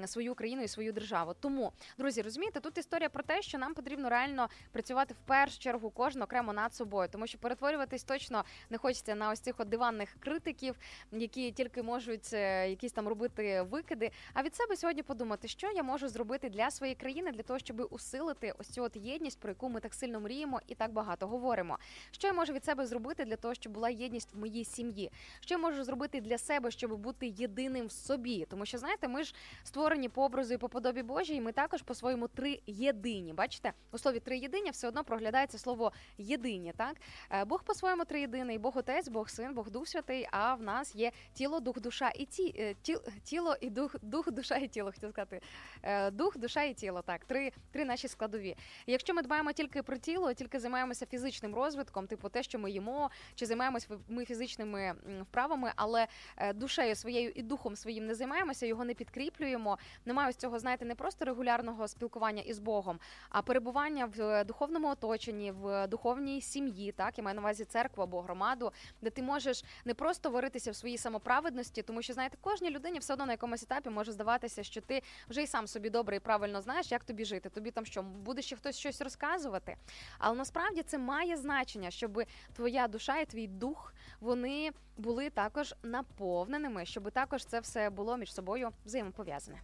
свою країну і свою державу. Тому, друзі, розумієте, тут історія про те, що нам потрібно реально працювати в першу чергу кожен окремо над собою, тому що перетворюватись точно не хочеться на ось цих от диванних критиків, які тільки можуть е, якісь там робити викиди. А від себе сьогодні подумати, що я можу зробити для своєї країни, для того, щоб усилити ось цю от єдність, про яку ми так сильно мріємо і так багато говоримо. Що я можу від себе зробити для того, щоб була єдність в моїй сім'ї? Що я можу зробити для себе, щоб бути єдиним в собі? Тому що знаєте, ми ж створені по образу і по подобі Божій, ми також по-своєму три єдині. Бачите, у слові три єдині все одно проглядається слово єдині. Так Е, Бог по-своєму триєдиний, Бог Отець, Бог Син, Бог Дух Святий. А в нас є тіло, дух, душа і ті, е, ті, тіло і дух, дух, душа і тіло. Хотів сказати Е, дух, душа і тіло. Так, три, три наші складові. Якщо ми дбаємо тільки про тіло, тільки займаємося фізичним розвитком, типу те, що ми їмо, чи займаємося ми фізичними вправами, але е, душею своєю і духом своїм не займаємося, його не підкріплюємо. Немає ось цього, знаєте, не просто регулярного спілкування із Богом, а перебування в духовному оточенні, в духовній сім'ї, так я маю на увазі церкву або громаду, де ти можеш не просто варитися в своїй самоправедності, тому що знаєте, кожній людині все одно на якомусь етапі може здаватися, що ти вже і сам собі добре і правильно знаєш, як тобі жити. Тобі там що буде ще хтось щось розказувати. Але насправді це має значення, щоб твоя душа і твій дух вони були також наповненими, щоб також це все було між собою взаємопов'язане.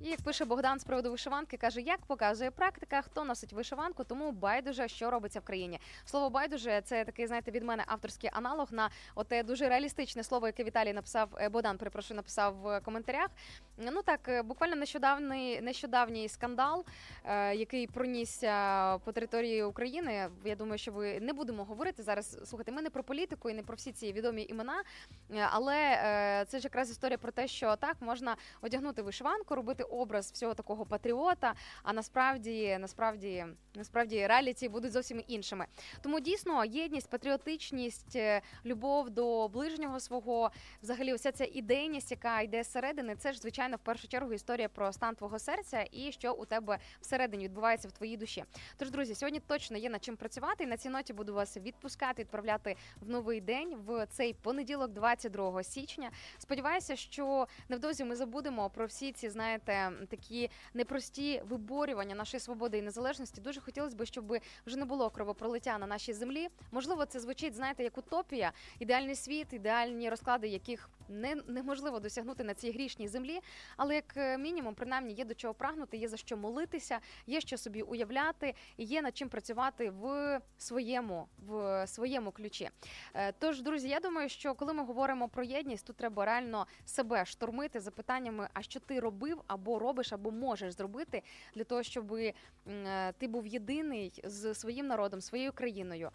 І як пише Богдан з приводу вишиванки, каже, як показує практика, хто носить вишиванку, тому байдуже, що робиться в країні. Слово байдуже це такий, знаєте, від мене авторський аналог на оте дуже реалістичне слово, яке Віталій написав е, Богдан, перепрошую, написав в коментарях. Ну так, е, буквально нещодавний нещодавній скандал, е, який пронісся по території України. Я думаю, що ви не будемо говорити зараз. Слухайте, ми не про політику і не про всі ці відомі імена, е, але це ж якраз історія про те, що так можна одягнути вишиванку, робити образ всього такого патріота. А насправді, насправді, насправді реаліті будуть зовсім іншими. Тому дійсно єдність, патріотичність, любов до ближнього свого, взагалі, вся ця ідейність, яка йде зсередини, це ж звичайно в першу чергу історія про стан твого серця і що у тебе всередині відбувається в твоїй душі. Тож, друзі, сьогодні точно є над чим працювати. І на цій ноті буду вас відпускати, відправляти в новий день в цей понеділок, 22 січня. Сподіваюся, що невдовзі ми забудемо про всі ці, знаєте, такі непрості виборювання нашої свободи і незалежності. Дуже хотілося б, щоб вже не було кровопролиття на нашій землі. Можливо, це звучить, знаєте, як утопія, ідеальний світ, ідеальні розклади, яких не неможливо досягнути на цій грішній землі. Але як е, мінімум, принаймні, є до чого прагнути, є за що молитися, є що собі уявляти, і є над чим працювати в своєму в своєму ключі. Е, Тож, друзі, я думаю, що коли ми говоримо про єдність, тут треба реально себе штурмити запитаннями, а що ти робив або робиш, або можеш зробити для того, щоб е, ти був єдиний з своїм народом, своєю країною.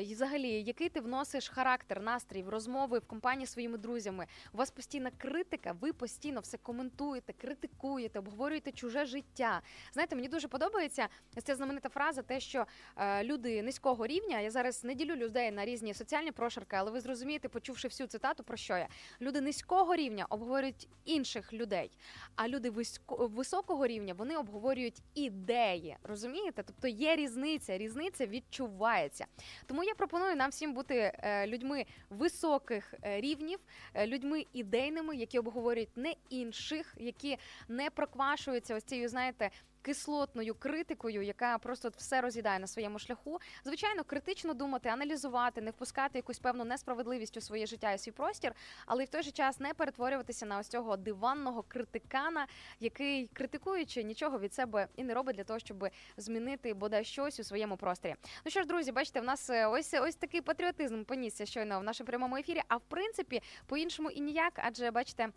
І взагалі, який ти вносиш характер, настрій в розмови в компанії своїми друзями? У вас постійна критика, ви постійно все коментуєте, критикуєте, обговорюєте чуже життя. Знаєте, мені дуже подобається ця знаменита фраза, те, що е, люди низького рівня. Я зараз не ділю людей на різні соціальні прошарки, але ви зрозумієте, почувши всю цитату, про що я люди низького рівня обговорюють інших людей, а люди високого рівня вони обговорюють ідеї. Розумієте? Тобто є різниця, різниця відчувається. Тому я пропоную нам всім бути е, людьми високих е, рівнів, е, людьми ідейними, які обговорюють не інших, які не проквашуються ось цією, знаєте. Кислотною критикою, яка просто все роз'їдає на своєму шляху. Звичайно, критично думати, аналізувати, не впускати якусь певну несправедливість у своє життя і свій простір, але й в той же час не перетворюватися на ось цього диванного критикана, який критикуючи нічого від себе і не робить для того, щоб змінити бодай щось у своєму просторі. Ну що ж, друзі, бачите, в нас е, ось ось такий патріотизм понісся щойно в нашому прямому ефірі. А в принципі, по-іншому і ніяк, адже бачите.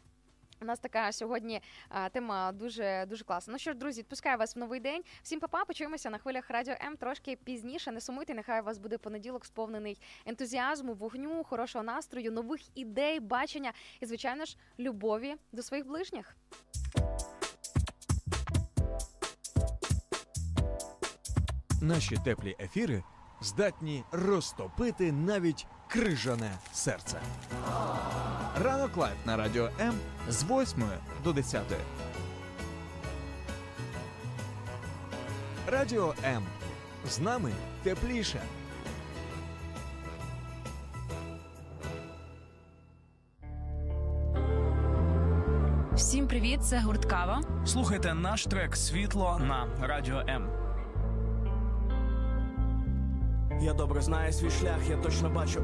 У нас така сьогодні а, тема дуже дуже класна. Ну що ж, друзі, відпускаю вас в новий день. Всім па-па, почуємося на хвилях радіо М трошки пізніше. Не сумуйте, нехай у вас буде понеділок, сповнений ентузіазму, вогню, хорошого настрою, нових ідей, бачення і, звичайно ж, любові до своїх ближніх. Наші теплі ефіри здатні розтопити навіть крижане серце. Ранок live на радіо М з 8 до 10. Радіо М. З нами тепліше. Всім привіт, це гурт Кава. Слухайте наш трек Світло на Радіо М. Я добре знаю свій шлях, я точно бачу